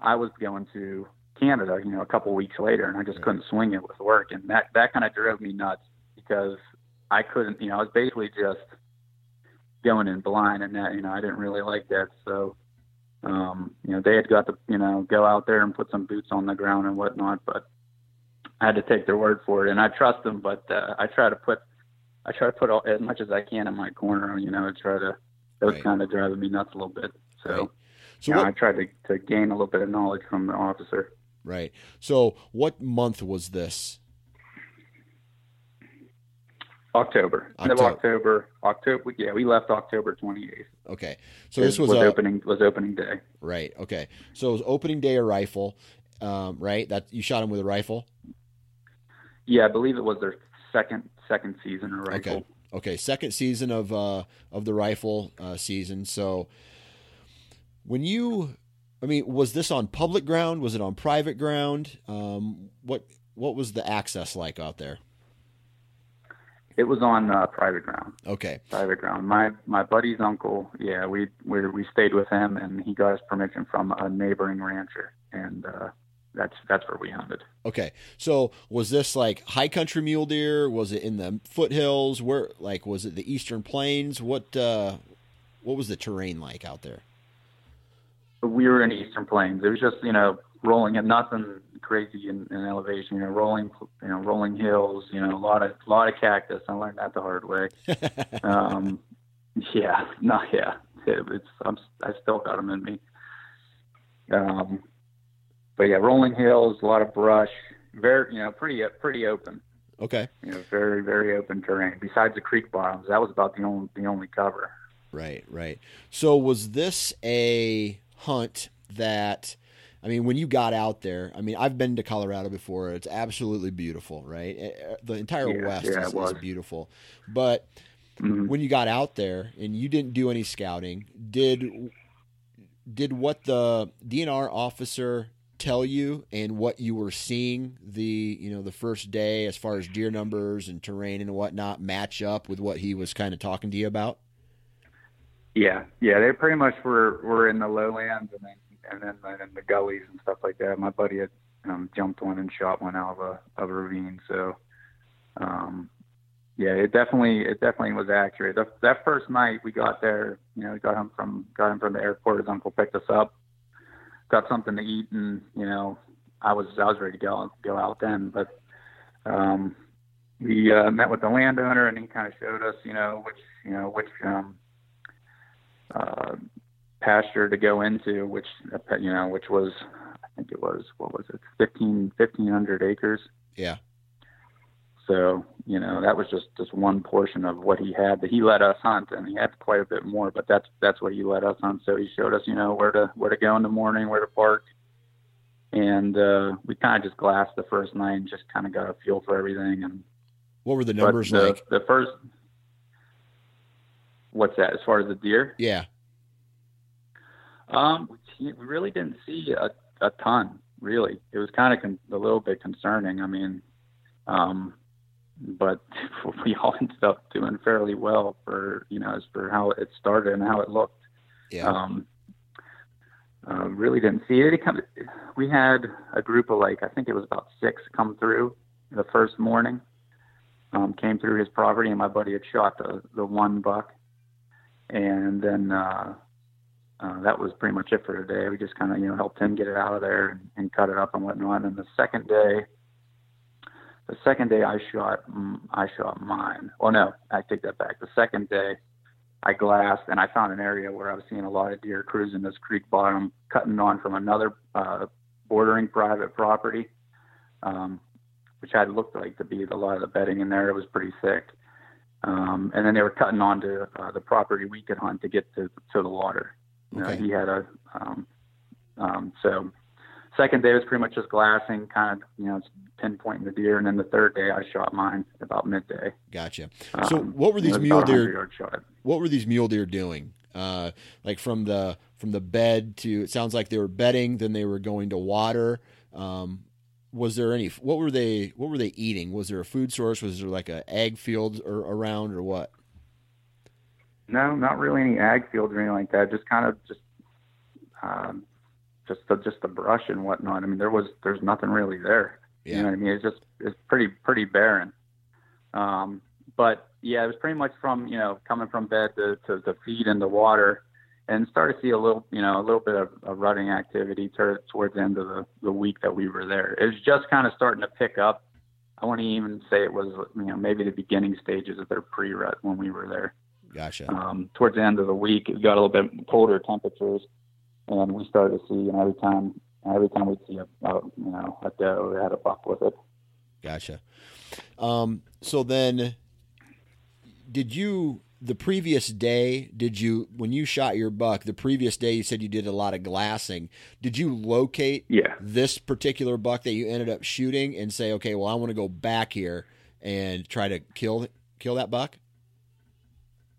I was going to Canada, you know, a couple weeks later, and I just couldn't swing it with work, and that that kind of drove me nuts because I couldn't, you know, I was basically just going in blind, and that, you know, I didn't really like that, so um, you know, they had got to, you know, go out there and put some boots on the ground and whatnot, but I had to take their word for it. And I trust them, but uh, I try to put, I try to put all, as much as I can in my corner, you know, try to, that was Right. kind of driving me nuts a little bit. So, Right. So know, what? I tried to, to gain a little bit of knowledge from the officer. Right. So what month was this? October, end of October. October, October. Yeah, we left October 28th. Okay. So this was, was a, opening, was opening day. right. Okay. So it was opening day a rifle, um, right? That you shot him with a rifle. Yeah, I believe it was their second, second season or rifle. Okay. Okay. Second season of uh, of the rifle uh, season. So when you I mean, was this on public ground? Was it on private ground? Um, what what was the access like out there? It was on uh, private ground. Okay. Private ground. My my buddy's uncle, yeah, we we we stayed with him, and he got us permission from a neighboring rancher, and uh, that's that's where we hunted. Okay. So was this like high country mule deer? Was it in the foothills? Where like was it the eastern plains? What uh, what was the terrain like out there? We were in eastern plains. It was just you know rolling and nothing crazy in, in elevation. You know, rolling you know rolling hills. You know, a lot of a lot of cactus. I learned that the hard way. um, yeah, no, yeah. It, it's I'm I still got them in me. Um, but yeah, rolling hills, a lot of brush, very you know pretty pretty open. Okay. You know, very very open terrain. Besides the creek bottoms, that was about the only the only cover. Right, right. So was this a hunt that? I mean, when you got out there, I mean, I've been to Colorado before. It's absolutely beautiful, right? Eh, eh, The entire Yeah, West yeah, is, was. is beautiful. But Mhm. when you got out there and you didn't do any scouting, did did what the DNR officer tell you and what you were seeing the you know the first day as far as deer numbers and terrain and whatnot match up with what he was kind of talking to you about? Yeah, yeah, they pretty much were were in the lowlands and then and then and in the gullies and stuff like that. My buddy had um, jumped one and shot one out of a of a ravine, so um, yeah, it definitely it definitely was accurate. The, that first night we got there, you know, we got him from got him from the airport. His uncle picked us up, got something to eat, and you know, I was I was ready to go go out then, but um, we uh, met with the landowner and he kind of showed us, you know, which you know which um, uh, pasture to go into, which you know, which was I think it was what was it, 15, 1500 acres. Yeah. So you know that was just just one portion of what he had that he let us hunt, and he had quite a bit more, but that's that's what he let us hunt. So he showed us, you know, where to where to go in the morning, where to park, and uh, we kind of just glassed the first night and just kind of got a feel for everything. And What were the numbers the, like? the first, what's that as far as the deer? Yeah. Um, we we really didn't see a, a ton. Really, it was kind of con- a little bit concerning. I mean, um, but we all ended up doing fairly well for you know as for how it started and how it looked. Yeah. Um, uh, really didn't see it. it come, we had a group of like I think it was about six come through the first morning. Um, came through his property, and my buddy had shot the the one buck, and then uh, uh, that was pretty much it for today. We just kind of you know helped him get it out of there and, and cut it up and whatnot. And the second day, the second day I shot mm, I shot mine. Oh no, I take that back. The second day I glassed and I found an area where I was seeing a lot of deer cruising this creek bottom, cutting on from another uh, bordering private property, um, which had looked like to be a lot of the bedding in there. It was pretty thick. Um, and then they were cutting onto uh, the property we could hunt to get to, to the water. You know, Okay. he had a, um, um, so second day was pretty much just glassing, kind of, you know, pinpointing the deer. And then the third day I shot mine about midday. Gotcha. So Um, what were these mule deer? shot. What were these mule deer doing? Uh, like from the from the bed to it sounds like they were bedding, then they were going to water. Um, was there any? What were they? What were they eating? Was there a food source? Was there like a ag field or around or what? No, not really any ag fields or anything like that. Just kind of just, um, just the just the brush and whatnot. I mean, there was there's nothing really there. You know Yeah. what I mean? It's just it's pretty pretty barren. Um, but yeah, it was pretty much from you know coming from bed to to, to feed in the water, and started to see a little you know a little bit of, of rutting activity tur towards the end of the, the week that we were there. It was just kind of starting to pick up. I wouldn't even say it was you know maybe the beginning stages of their pre-rut when we were there Gotcha. um, towards the end of the week, it got a little bit colder temperatures, and we started to see, you know, every time, every time we'd see a, a you know, a doe that had a buck with it. Gotcha. Um, so then, did you the previous day? Did you when you shot your buck the previous day? You said you did a lot of glassing. Did you locate Yeah. this particular buck that you ended up shooting and say, okay, well, I want to go back here and try to kill kill that buck?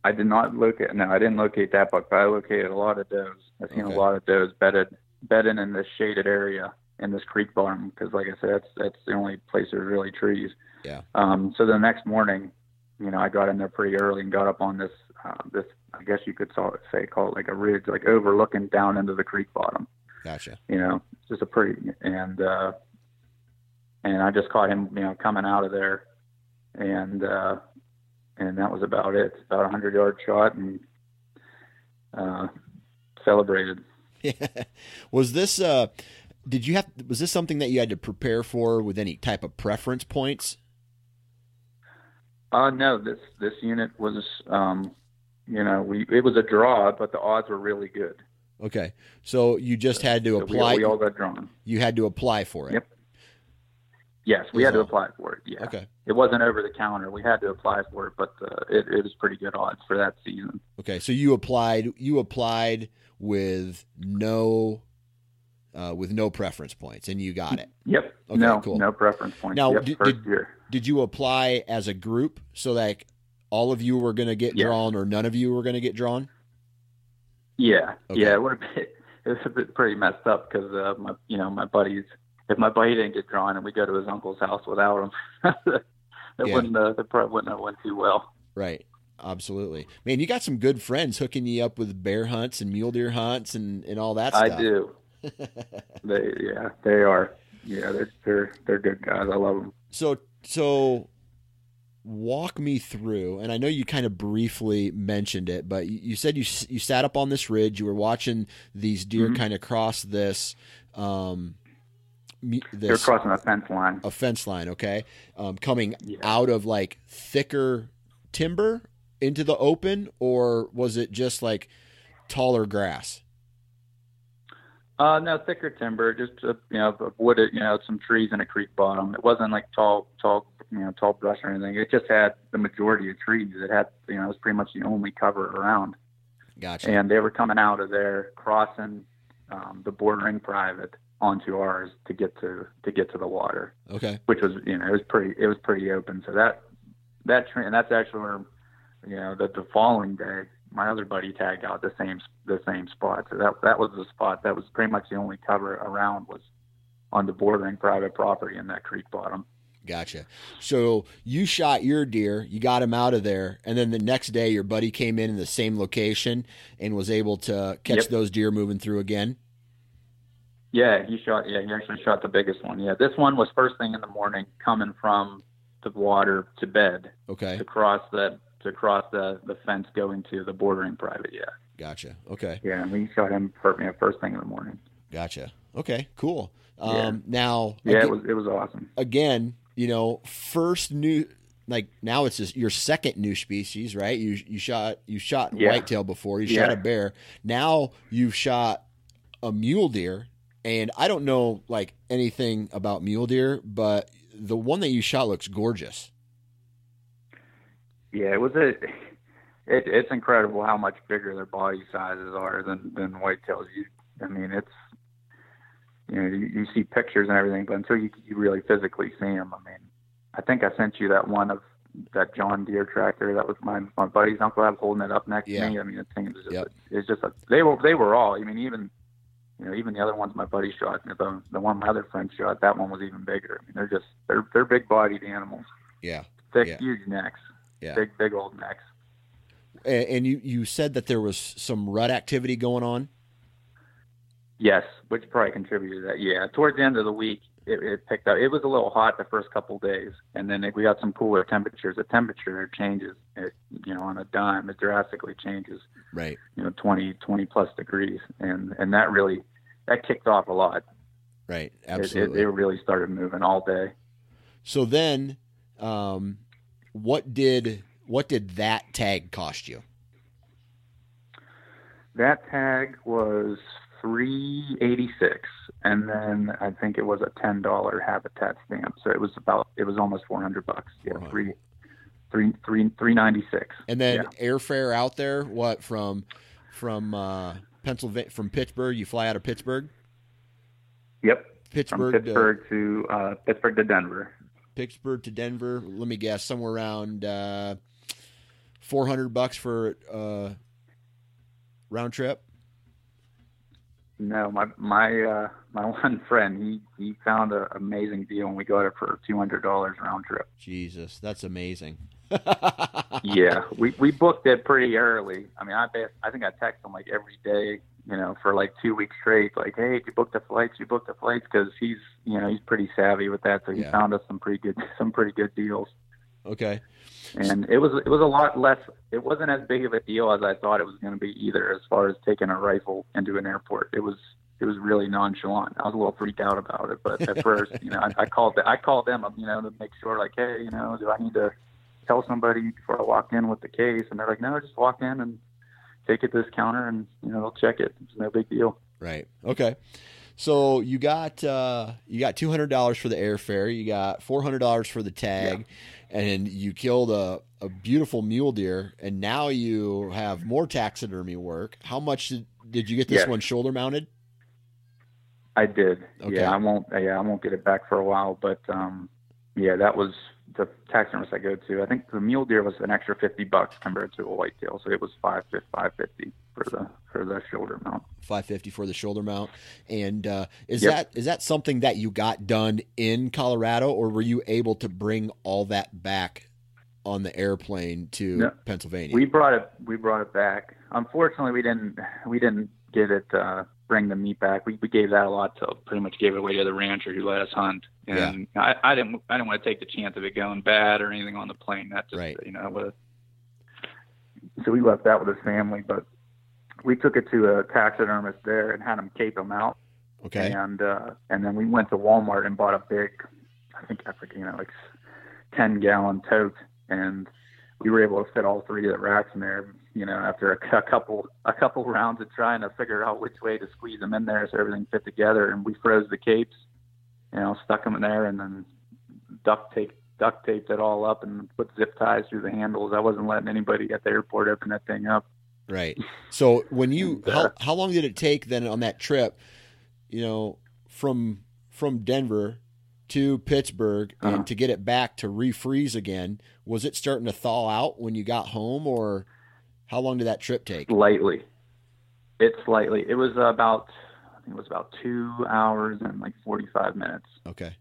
I did not locate. No, I didn't locate that buck, but I located a lot of does. I've seen Okay. a lot of does bedded bedding in this shaded area in this creek bottom because, like I said, that's that's the only place there's really trees. Yeah. Um, so the next morning, you know, I got in there pretty early and got up on this uh, this I guess you could say call it like a ridge, like overlooking down into the creek bottom. Gotcha. You know, it's just a pretty and uh, and I just caught him, you know, coming out of there, and uh, and that was about it. About a hundred yard shot and uh, celebrated. was this uh did you have was this something that you had to prepare for with any type of preference points? Uh no, this this unit was um you know, we it was a draw, but the odds were really good. Okay. So you just had to So apply we, we all got drawn. you had to apply for it. Yep. Yes, we had to apply for it. Yeah. Okay. It wasn't over the counter. We had to apply for it, but uh, it, it was pretty good odds for that season. Okay. So you applied you applied with no uh, with no preference points and you got it. Yep. Okay, no, cool. no preference points. Now, yep, did- first did- year. Did you apply as a group so that all of you were going to get Yeah. drawn or none of you were going to get drawn? Yeah, Okay. yeah, it would have been, it was a bit pretty messed up because uh, my, you know, my buddies. If my buddy didn't get drawn and we go to his uncle's house without him, that Yeah. wouldn't, uh, that probably wouldn't have went too well. Right. Absolutely. Man, you got some good friends hooking you up with bear hunts and mule deer hunts and, and all that I stuff. do. they, yeah, they are. Yeah, they're they're they're good guys. I love them. So so walk me through and I know you kind of briefly mentioned it, but you, said you you sat up on this ridge, you were watching these deer Mhm. kind of cross this um They're crossing a fence line. a fence line, okay? Um, coming Yeah. out of like thicker timber into the open, or was it just like taller grass? Uh, no, thicker timber, just uh, you know, a wooded, you know, some trees and a creek bottom. It wasn't like tall, tall, you know, tall brush or anything. It just had the majority of trees. It had, you know, it was pretty much the only cover around. Gotcha. And they were coming out of there, crossing um, the bordering private onto ours to get to to get to the water, okay. which was, you know, it was pretty, it was pretty open. So that that tree, and that's actually where, you know, the, the following day, my other buddy tagged out the same the same spot. So that that was the spot that was pretty much the only cover around was on the bordering private property in that creek bottom. Gotcha. So you shot your deer, you got him out of there, and then the next day your buddy came in in the same location and was able to catch Yep. those deer moving through again. Yeah, he shot. Yeah, he actually shot the biggest one. Yeah, this one was first thing in the morning, coming from the water to bed Okay. to cross that to cross the the fence going to the bordering private. Yeah, Gotcha. Okay. yeah, and we shot him for, yeah, first thing in the morning. Gotcha. Okay. Cool. Um, Yeah. Now, Yeah, aga- it was it was awesome. again, you know, first new like now it's just your second new species, right? You you shot you shot Yeah. whitetail before, you shot a bear. Now you've shot a mule deer, and I don't know like anything about mule deer, but the one that you shot looks gorgeous. Yeah, it was a. It, it's incredible how much bigger their body sizes are than than whitetails. You, I mean, it's you know you, you see pictures and everything, but until you you really physically see them, I mean, I think I sent you that one of that John Deere tractor. That was my my buddy's uncle. I was holding it up next Yeah. to me. I mean, it seems just Yep. it's just a, they were they were all. I mean, even you know even the other ones my buddy shot, the the one my other friend shot, that one was even bigger. I mean, they're just they're they're big bodied animals, Yeah. thick, Yeah. huge necks, Yeah. big big old necks. And, and you you said that there was some rut activity going on. Yes, which probably contributed to that. Yeah, towards the end of the week, it, it picked up. It was a little hot the first couple days, and then we got some cooler temperatures. The temperature changes, it, you know, on a dime. It drastically changes, Right. you know, 20, 20 plus degrees, and and that really that kicked off a lot. Right. It, it, Absolutely. it really started moving all day. So then, um, what did what did that tag cost you? That tag was three eighty six, and then I think it was a ten dollar habitat stamp. So it was about it was almost four hundred bucks. Yeah, 400. three three three three ninety six. And then Yeah. airfare out there, what from from uh, Pennsylvania from Pittsburgh? You fly out of Pittsburgh, Yep. From Pittsburgh, Pittsburgh to uh, Pittsburgh to Denver. Pittsburgh to Denver. Let me guess, somewhere around uh, four hundred bucks for uh, round trip. No, my my uh, my one friend he he found an amazing deal and we got it for two hundred dollars round trip. Jesus, that's amazing. yeah, we we booked it pretty early. I mean, I I think I text him like every day, you know, for like two weeks straight. Like, hey, you booked the flights? You booked the flights? Because he's you know he's pretty savvy with that, so he Yeah. found us some pretty good some pretty good deals. Okay. and it was it was a lot less. It wasn't as big of a deal as I thought it was going to be either. As far as taking a rifle into an airport, it was it was really nonchalant. I was a little freaked out about it, but at first, you know, I, I called I called them you know, to make sure, like, hey, you know, do I need to tell somebody before I walk in with the case? And they're like, no, just walk in and take it to this counter, and you know, they'll check it. It's no big deal. Right. Okay. So you got uh, you got two hundred dollars for the airfare. You got four hundred dollars for the tag, and you killed a, a beautiful mule deer. And now you have more taxidermy work. How much did, did you get this Yes. one shoulder mounted? I did. Okay. Yeah, I won't. Yeah, I won't get it back for a while. But um, yeah, that was the taxidermist I go to. I think the mule deer was an extra fifty bucks compared to a whitetail, so it was five five fifty for the for the shoulder mount. Five fifty for the shoulder mount. And uh, is Yep. that is that something that you got done in Colorado, or were you able to bring all that back on the airplane to No. Pennsylvania? We brought it. We brought it back. Unfortunately, we didn't. We didn't get it. Uh, bring the meat back. We, we gave that a lot to pretty much gave it away to the rancher who let us hunt. And I, I didn't. I didn't want to take the chance of it going bad or anything on the plane. That just Right. you know would. So we left that with his family, but we took it to a taxidermist there and had him cape him out. okay. And uh, and then we went to Walmart and bought a big, I think I forget, you know, like ten gallon tote, and we were able to fit all three of the racks in there. You know, after a, a couple a couple rounds of trying to figure out which way to squeeze them in there so everything fit together, and we froze the capes, you know, stuck them in there, and then duct tape duct taped it all up and put zip ties through the handles. I wasn't letting anybody at the airport open that thing up. Right. So when you how how long did it take then on that trip, you know, from from Denver to Pittsburgh Uh-huh. and to get it back to refreeze again? Was it starting to thaw out when you got home or how long did that trip take? Slightly. It slightly. It was about I think it was about two hours and like forty five minutes. Okay.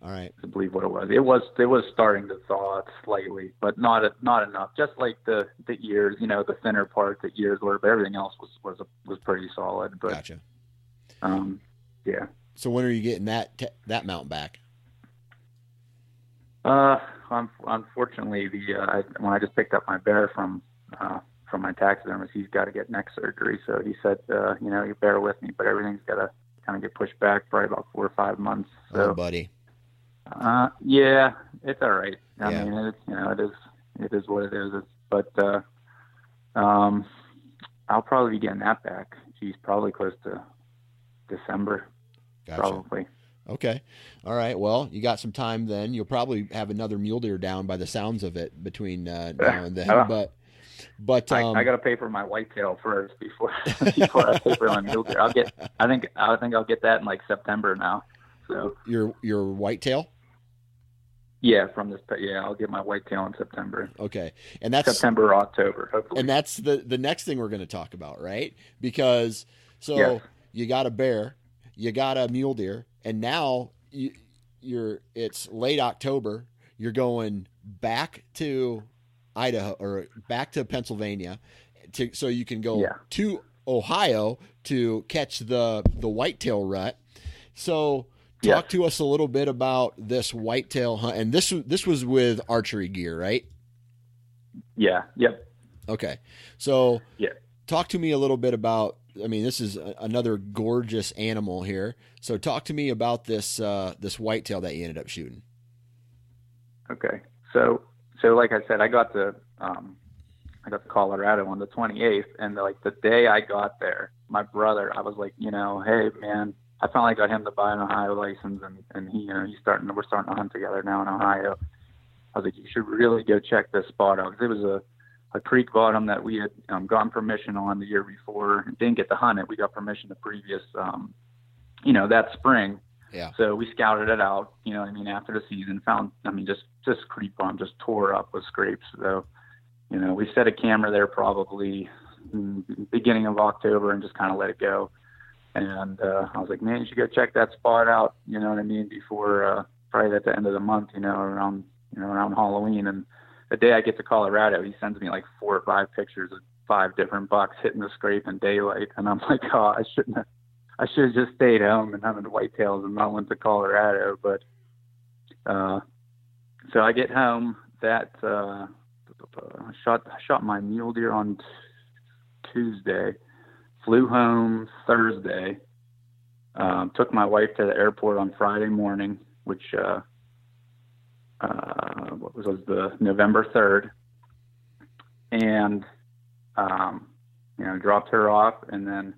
All right. to believe what it was. It was it was starting to thaw slightly, but not not enough. Just like the the ears, you know, the thinner part, the ears were, but everything else was was was pretty solid. But Gotcha. um, yeah. So when are you getting that t- that mount back? Uh, unfortunately, the uh, I, when I just picked up my bear from uh, from my taxidermist, he's got to get neck surgery. So he said, uh, you know, you bear with me, but everything's got to kind of get pushed back probably about four or five months. So oh, buddy. Uh, yeah, it's all right. I Yeah. mean, it's you know, it is it is what it is. It's, but uh, um, I'll probably be getting that back. Geez, probably close to December, Gotcha. probably. Okay. All right. Well, you got some time then. You'll probably have another mule deer down by the sounds of it between uh, now and then. Uh, But but um, I, I got to pay for my whitetail first before before I pay for my mule deer. I'll get. I think I think I'll get that in like September now. So your your whitetail. yeah, from this. Yeah, I'll get my whitetail in September, Okay, and that's September or October, hopefully. and that's the the next thing we're going to talk about, right? Because so Yes. you got a bear, you got a mule deer, and now you, you're it's late October. You're going back to Idaho or back to Pennsylvania, to so you can go Yeah. to Ohio to catch the the whitetail rut. So talk to us a little bit about this whitetail hunt, and this this was with archery gear, right? yeah. Yep. Okay. So, Yeah. talk to me a little bit about. I mean, this is a, another gorgeous animal here. So, talk to me about this uh, this whitetail that you ended up shooting. Okay. So so like I said, I got to um I got to Colorado on the 28th, and like the day I got there, my brother, I was like, you know, hey man, I finally got him to buy an Ohio license, and and he, you know, he's starting. We're starting to hunt together now in Ohio. I was like, you should really go check this spot out 'cause it was a a creek bottom that we had um, gotten permission on the year before. Didn't get to hunt it. We got permission the previous, um, you know, that spring. Yeah. So we scouted it out, you know I mean, after the season, found, I mean, just, just creep on, just tore up with scrapes. So, you know, we set a camera there probably beginning of October and just kind of let it go. And uh, I was like, man, you should go check that spot out. You know what I mean? Before uh, probably at the end of the month, you know, around you know around Halloween. And the day I get to Colorado, he sends me like four or five pictures of five different bucks hitting the scrape in daylight, and I'm like, oh, I shouldn't have. I should have just stayed home and hunted whitetails and not went to Colorado. But uh, so I get home that uh, I shot I shot my mule deer on Tuesday, flew home Thursday, um, took my wife to the airport on Friday morning, which uh, uh, what was, was the November third, and um, you know dropped her off, and then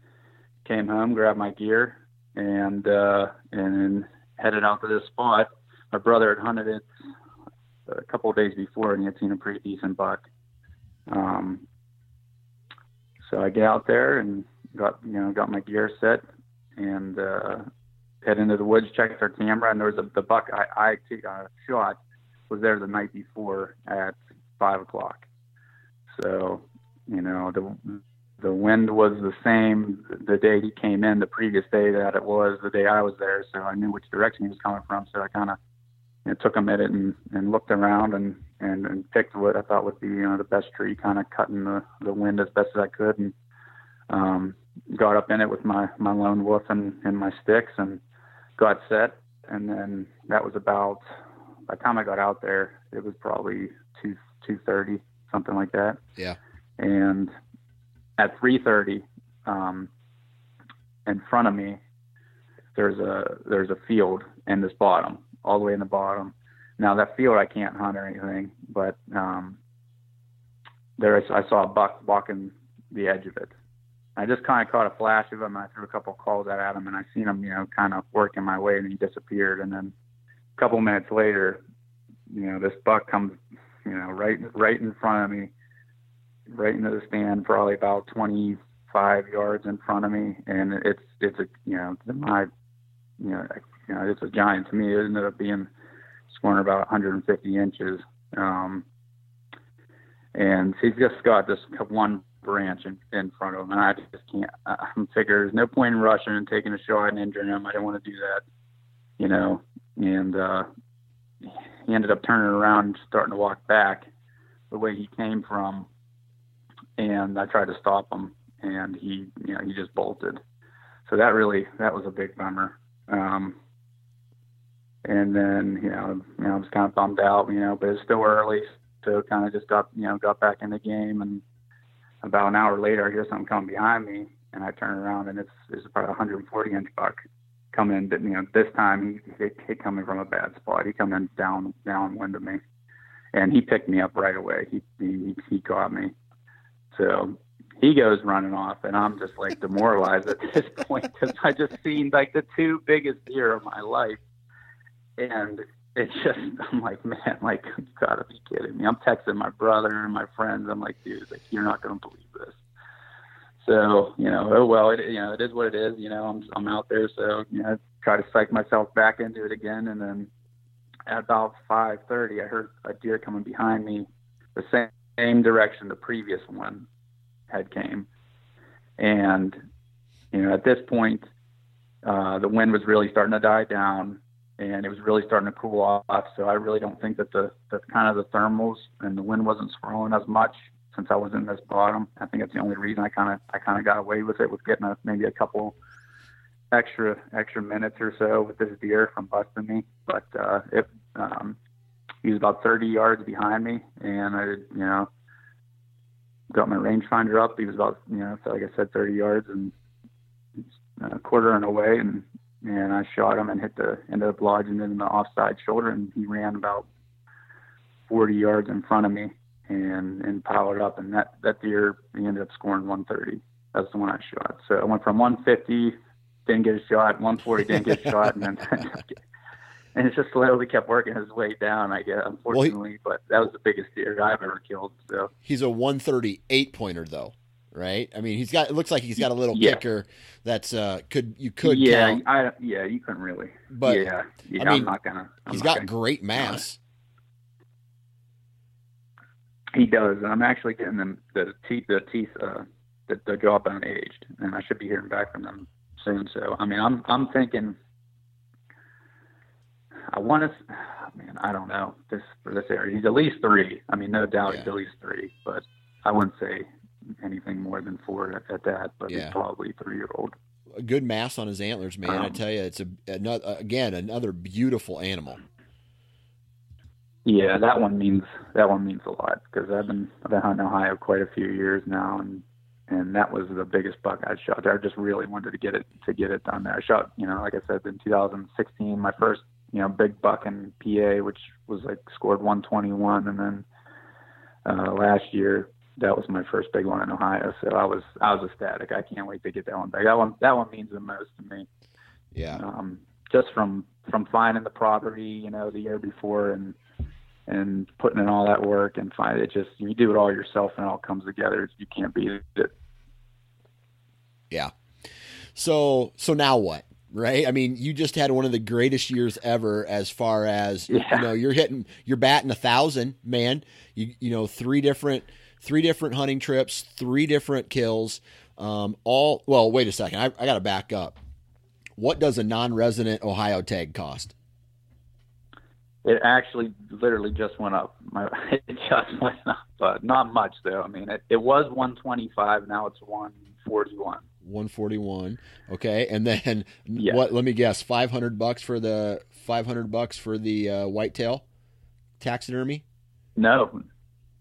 came home, grabbed my gear, and uh, and headed out to this spot. My brother had hunted it a couple of days before, and he had seen a pretty decent buck. Um, so I get out there and got you know got my gear set and uh, head into the woods, checked our camera, and there was a, the buck I, I uh, shot was there the night before at five o'clock. So you know the the wind was the same the day he came in the previous day that it was the day I was there, so I knew which direction he was coming from. So I kind of you know, took a minute and, and looked around and, and, and picked what I thought would be you know the best tree, kind of cutting the, the wind as best as I could, and um, got up in it with my my lone wolf and, and my sticks and got set. And then that was about by the time I got out there, it was probably two two thirty something like that. Yeah. And at 3:30, um, in front of me, there's a there's a field in this bottom, all the way in the bottom. Now that field I can't hunt or anything, but um, there is, I saw a buck walking the edge of it. I just kind of caught a flash of him. And I threw a couple calls out at him, and I seen him, you know, kind of working my way, and he disappeared. And then a couple minutes later, you know, this buck comes, you know, right right in front of me right into the stand, probably about 25 yards in front of me, and it's it's a you know my you know you know it's a giant to me. It ended up being scoring about 150 inches, um, and he's just got this one branch in, in front of him, and I just can't. I'm figure there's no point in rushing and taking a shot and injuring him. I don't want to do that, you know. And uh, he ended up turning around and starting to walk back the way he came from and I tried to stop him, and he, you know, he just bolted. So that really, that was a big bummer. Um, and then, you know, you know, I was kind of bummed out, you know, but it's still early, so kind of just got, you know, got back in the game. And about an hour later, I hear something coming behind me, and I turn around, and it's it's about a 140 inch buck coming. But you know, this time he, he, he coming from a bad spot. He coming down downwind of me, and he picked me up right away. He he he caught me so he goes running off, and I'm just like demoralized at this point because I just seen like the two biggest deer of my life, and it's just I'm like, man, like you gotta be kidding me. I'm texting my brother and my friends. I'm like, dude, like you're not gonna believe this. So you know, oh well, it you know it is what it is. You know, I'm I'm out there, so you know, I try to psych myself back into it again, and then at about 5:30, I heard a deer coming behind me, the same same direction the previous one had came. And, you know, at this point, uh, the wind was really starting to die down and it was really starting to cool off. So I really don't think that the, the kind of the thermals and the wind wasn't swirling as much since I was in this bottom. I think that's the only reason I kind of, I kind of got away with it was getting a, maybe a couple extra, extra minutes or so with this deer from busting me. But, uh, it, um, he was about 30 yards behind me, and I, you know, got my rangefinder up. He was about, you know, like I said, 30 yards and a quarter and away, and and I shot him and hit the ended up lodging in the offside shoulder, and he ran about 40 yards in front of me and and powered up, and that that deer he ended up scoring 130. That's the one I shot. So I went from 150, didn't get a shot, 140, didn't get a shot, and then and it just slowly kept working his way down. I guess, unfortunately, well, he, but that was the biggest deer I've ever killed. So he's a 138 pointer, though, right? I mean, he's got. It looks like he's got a little yeah. kicker that's uh could you could yeah count. I, yeah you couldn't really but yeah, yeah I mean, am not gonna. I'm he's not got gonna, great mass. He does, and I'm actually getting them the teeth the teeth uh the, the jawbone aged, and I should be hearing back from them soon. So I mean, I'm I'm thinking. I want to, man. I don't know this for this area. He's at least three. I mean, no doubt Yeah. he's at least three, but I wouldn't say anything more than four at, at that. But Yeah. he's probably three year old. A good mass on his antlers, man. I Um, tell you, it's a another again another beautiful animal. Yeah, that one means that one means a lot because I've been I've been hunting Ohio quite a few years now, and and that was the biggest buck I shot there. I just really wanted to get it to get it done there. I shot, you know, like I said, in 2016, my first you know big buck in PA, which was like scored 121, and then uh, last year that was my first big one in Ohio. So I was I was ecstatic. I can't wait to get that one back. That one that one means the most to me Yeah, um, just from from finding the property, you know, the year before and and putting in all that work and find it just you do it all yourself and it all comes together. You can't beat it. yeah. So so now what? Right? I mean, you just had one of the greatest years ever as far as Yeah. you know, you're hitting you're batting a thousand, man. You you know, three different three different hunting trips, three different kills. Um, all well, wait a second. I, I gotta back up. What does a non resident Ohio tag cost? It actually literally just went up. My it just went up, but not much though. I mean, it, it was 125. Now it's 141. 141 okay and then Yeah. what let me guess 500 bucks for the 500 bucks for the uh, whitetail taxidermy No.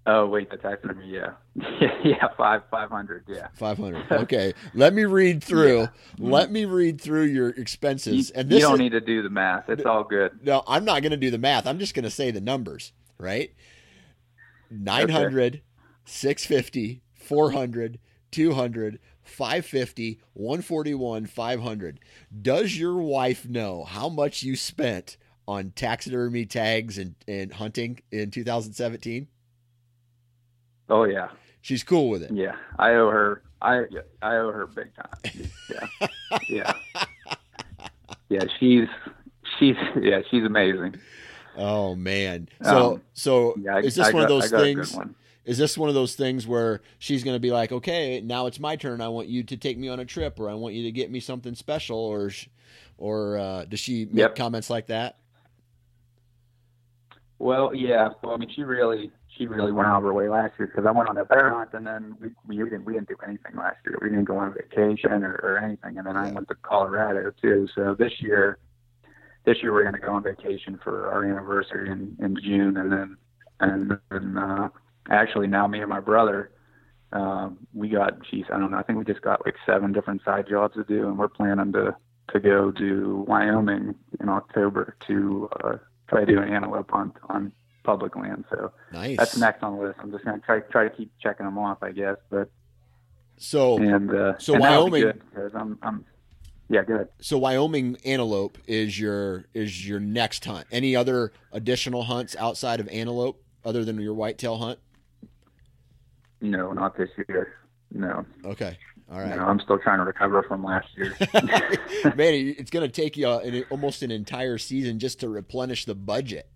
Oh wait, the taxidermy. Yeah, yeah, five five hundred. Yeah. 500 okay let me read through let me read through your expenses You, and you don't is, need to do the math. It's all good. no i'm not going to do the math i'm just going to say the numbers right 900 650 400 200 550 141 500 does your wife know how much you spent on taxidermy tags and, and hunting in 2017 Oh yeah. she's cool with it Yeah, I owe her. I I owe her big time. Yeah, yeah, yeah. She's she's yeah she's amazing. oh man so Um, so Yeah, I, is this I one of those I got a things one. Is this one of those things where she's going to be like okay now it's my turn i want you to take me on a trip or i want you to get me something special or sh- or uh, does she make Yep. comments like that Well, yeah. Well, I mean, she really she really went out of her way last year because I went on a bear hunt and then we, we didn't we didn't do anything last year. We didn't go on vacation or, or anything, and then I went to Colorado too. So this year, this year we're going to go on vacation for our anniversary in in June, and then and then uh, actually now me and my brother. Um, we got, geez, I don't know. I think we just got like seven different side jobs to do, and we're planning to to go to Wyoming in October to uh, try to do an antelope hunt on public land. So nice that's next on the list. I'm just gonna try try to keep checking them off, I guess. But so and uh, so and Wyoming- I'm I'm yeah good. so wyoming antelope is your is your next hunt any other additional hunts outside of antelope other than your whitetail hunt No, not this year. No, okay all right no, I'm still trying to recover from last year. man it's going to take you uh, an, almost an entire season just to replenish the budget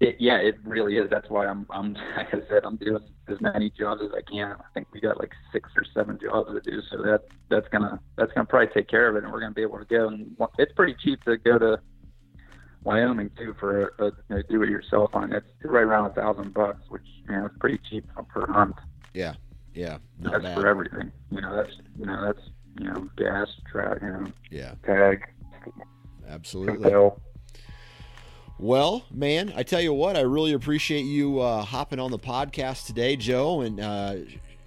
It, yeah, it really is. That's why I'm, I'm, like I said, I'm doing as many jobs as I can. I think we got like six or seven jobs to do, so that that's gonna that's gonna probably take care of it, and we're gonna be able to go. And it's pretty cheap to go to Wyoming too for a, a do it yourself hunt. It's right around a thousand bucks, which you know, it's pretty cheap per hunt. yeah yeah not that's bad for everything. You know, that's you know that's you know gas, track, you know, yeah tag, absolutely compel. Well, man, I tell you what, I really appreciate you uh, hopping on the podcast today, Joe, and uh,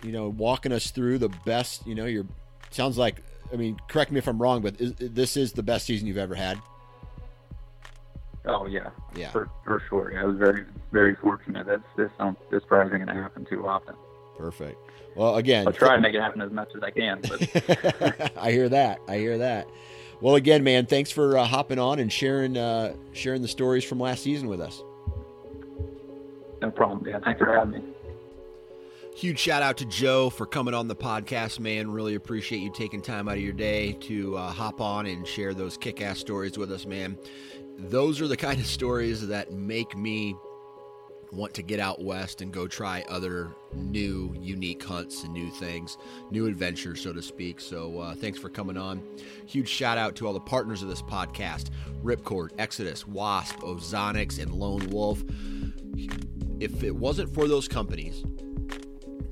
you know, walking us through the best. You know, your sounds like. I mean, correct me if I'm wrong, but is, this is the best season you've ever had. Oh yeah, Yeah, for for sure. Yeah, I was very very fortunate. That's this um this probably isn't gonna happen too often. perfect. Well, again, I'll try to make it happen as much as I can. But I hear that. I hear that. Well, again, man, thanks for uh, hopping on and sharing uh, sharing the stories from last season with us. no problem. Yeah, thanks for having me. Huge shout out to Joe for coming on the podcast, man. Really appreciate you taking time out of your day to uh, hop on and share those kick ass stories with us, man. Those are the kind of stories that make me want to get out west and go try other new, unique hunts and new things, new adventures, so to speak. So, uh, thanks for coming on. Huge shout out to all the partners of this podcast Ripcord, Exodus, Wasp, Ozonics, and Lone Wolf. If it wasn't for those companies,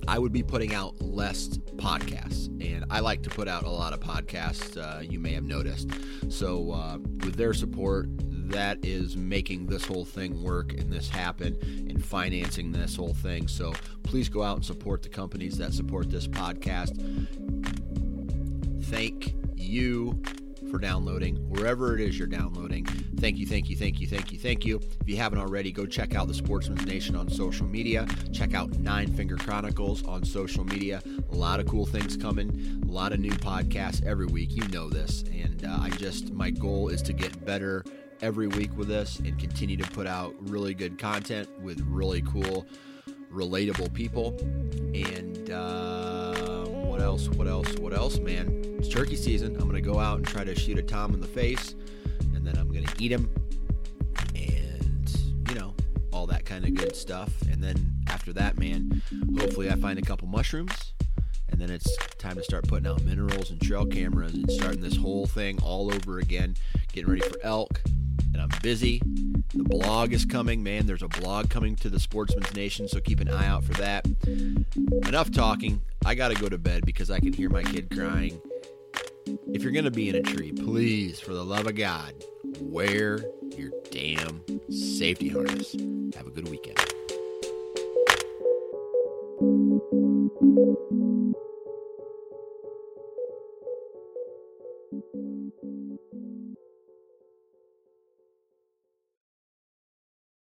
I would be putting out less podcasts, and I like to put out a lot of podcasts. Uh, you may have noticed. So, uh, with their support, that is making this whole thing work and this happen and financing this whole thing. So, please go out and support the companies that support this podcast. Thank you for downloading wherever it is you're downloading. Thank you, thank you, thank you, thank you, thank you. If you haven't already, go check out the Sportsman's Nation on social media. Check out Nine Finger Chronicles on social media. A lot of cool things coming, a lot of new podcasts every week. You know this. And uh, I just, my goal is to get better every week with this and continue to put out really good content with really cool, relatable people. And, uh, what else? What else? What else, man? It's turkey season. I'm to go out and try to shoot a tom in the face, and then I'm to eat him, and, you know, all that kind of good stuff. And then after that, man, hopefully I find a couple mushrooms, and then it's time to start putting out minerals and trail cameras and starting this whole thing all over again, getting ready for elk. And I'm busy. The blog is coming, man. There's a blog coming to the Sportsman's Nation, so keep an eye out for that. Enough talking. I got to go to bed because I can hear my kid crying. If you're going to be in a tree, please, for the love of God, wear your damn safety harness. Have a good weekend.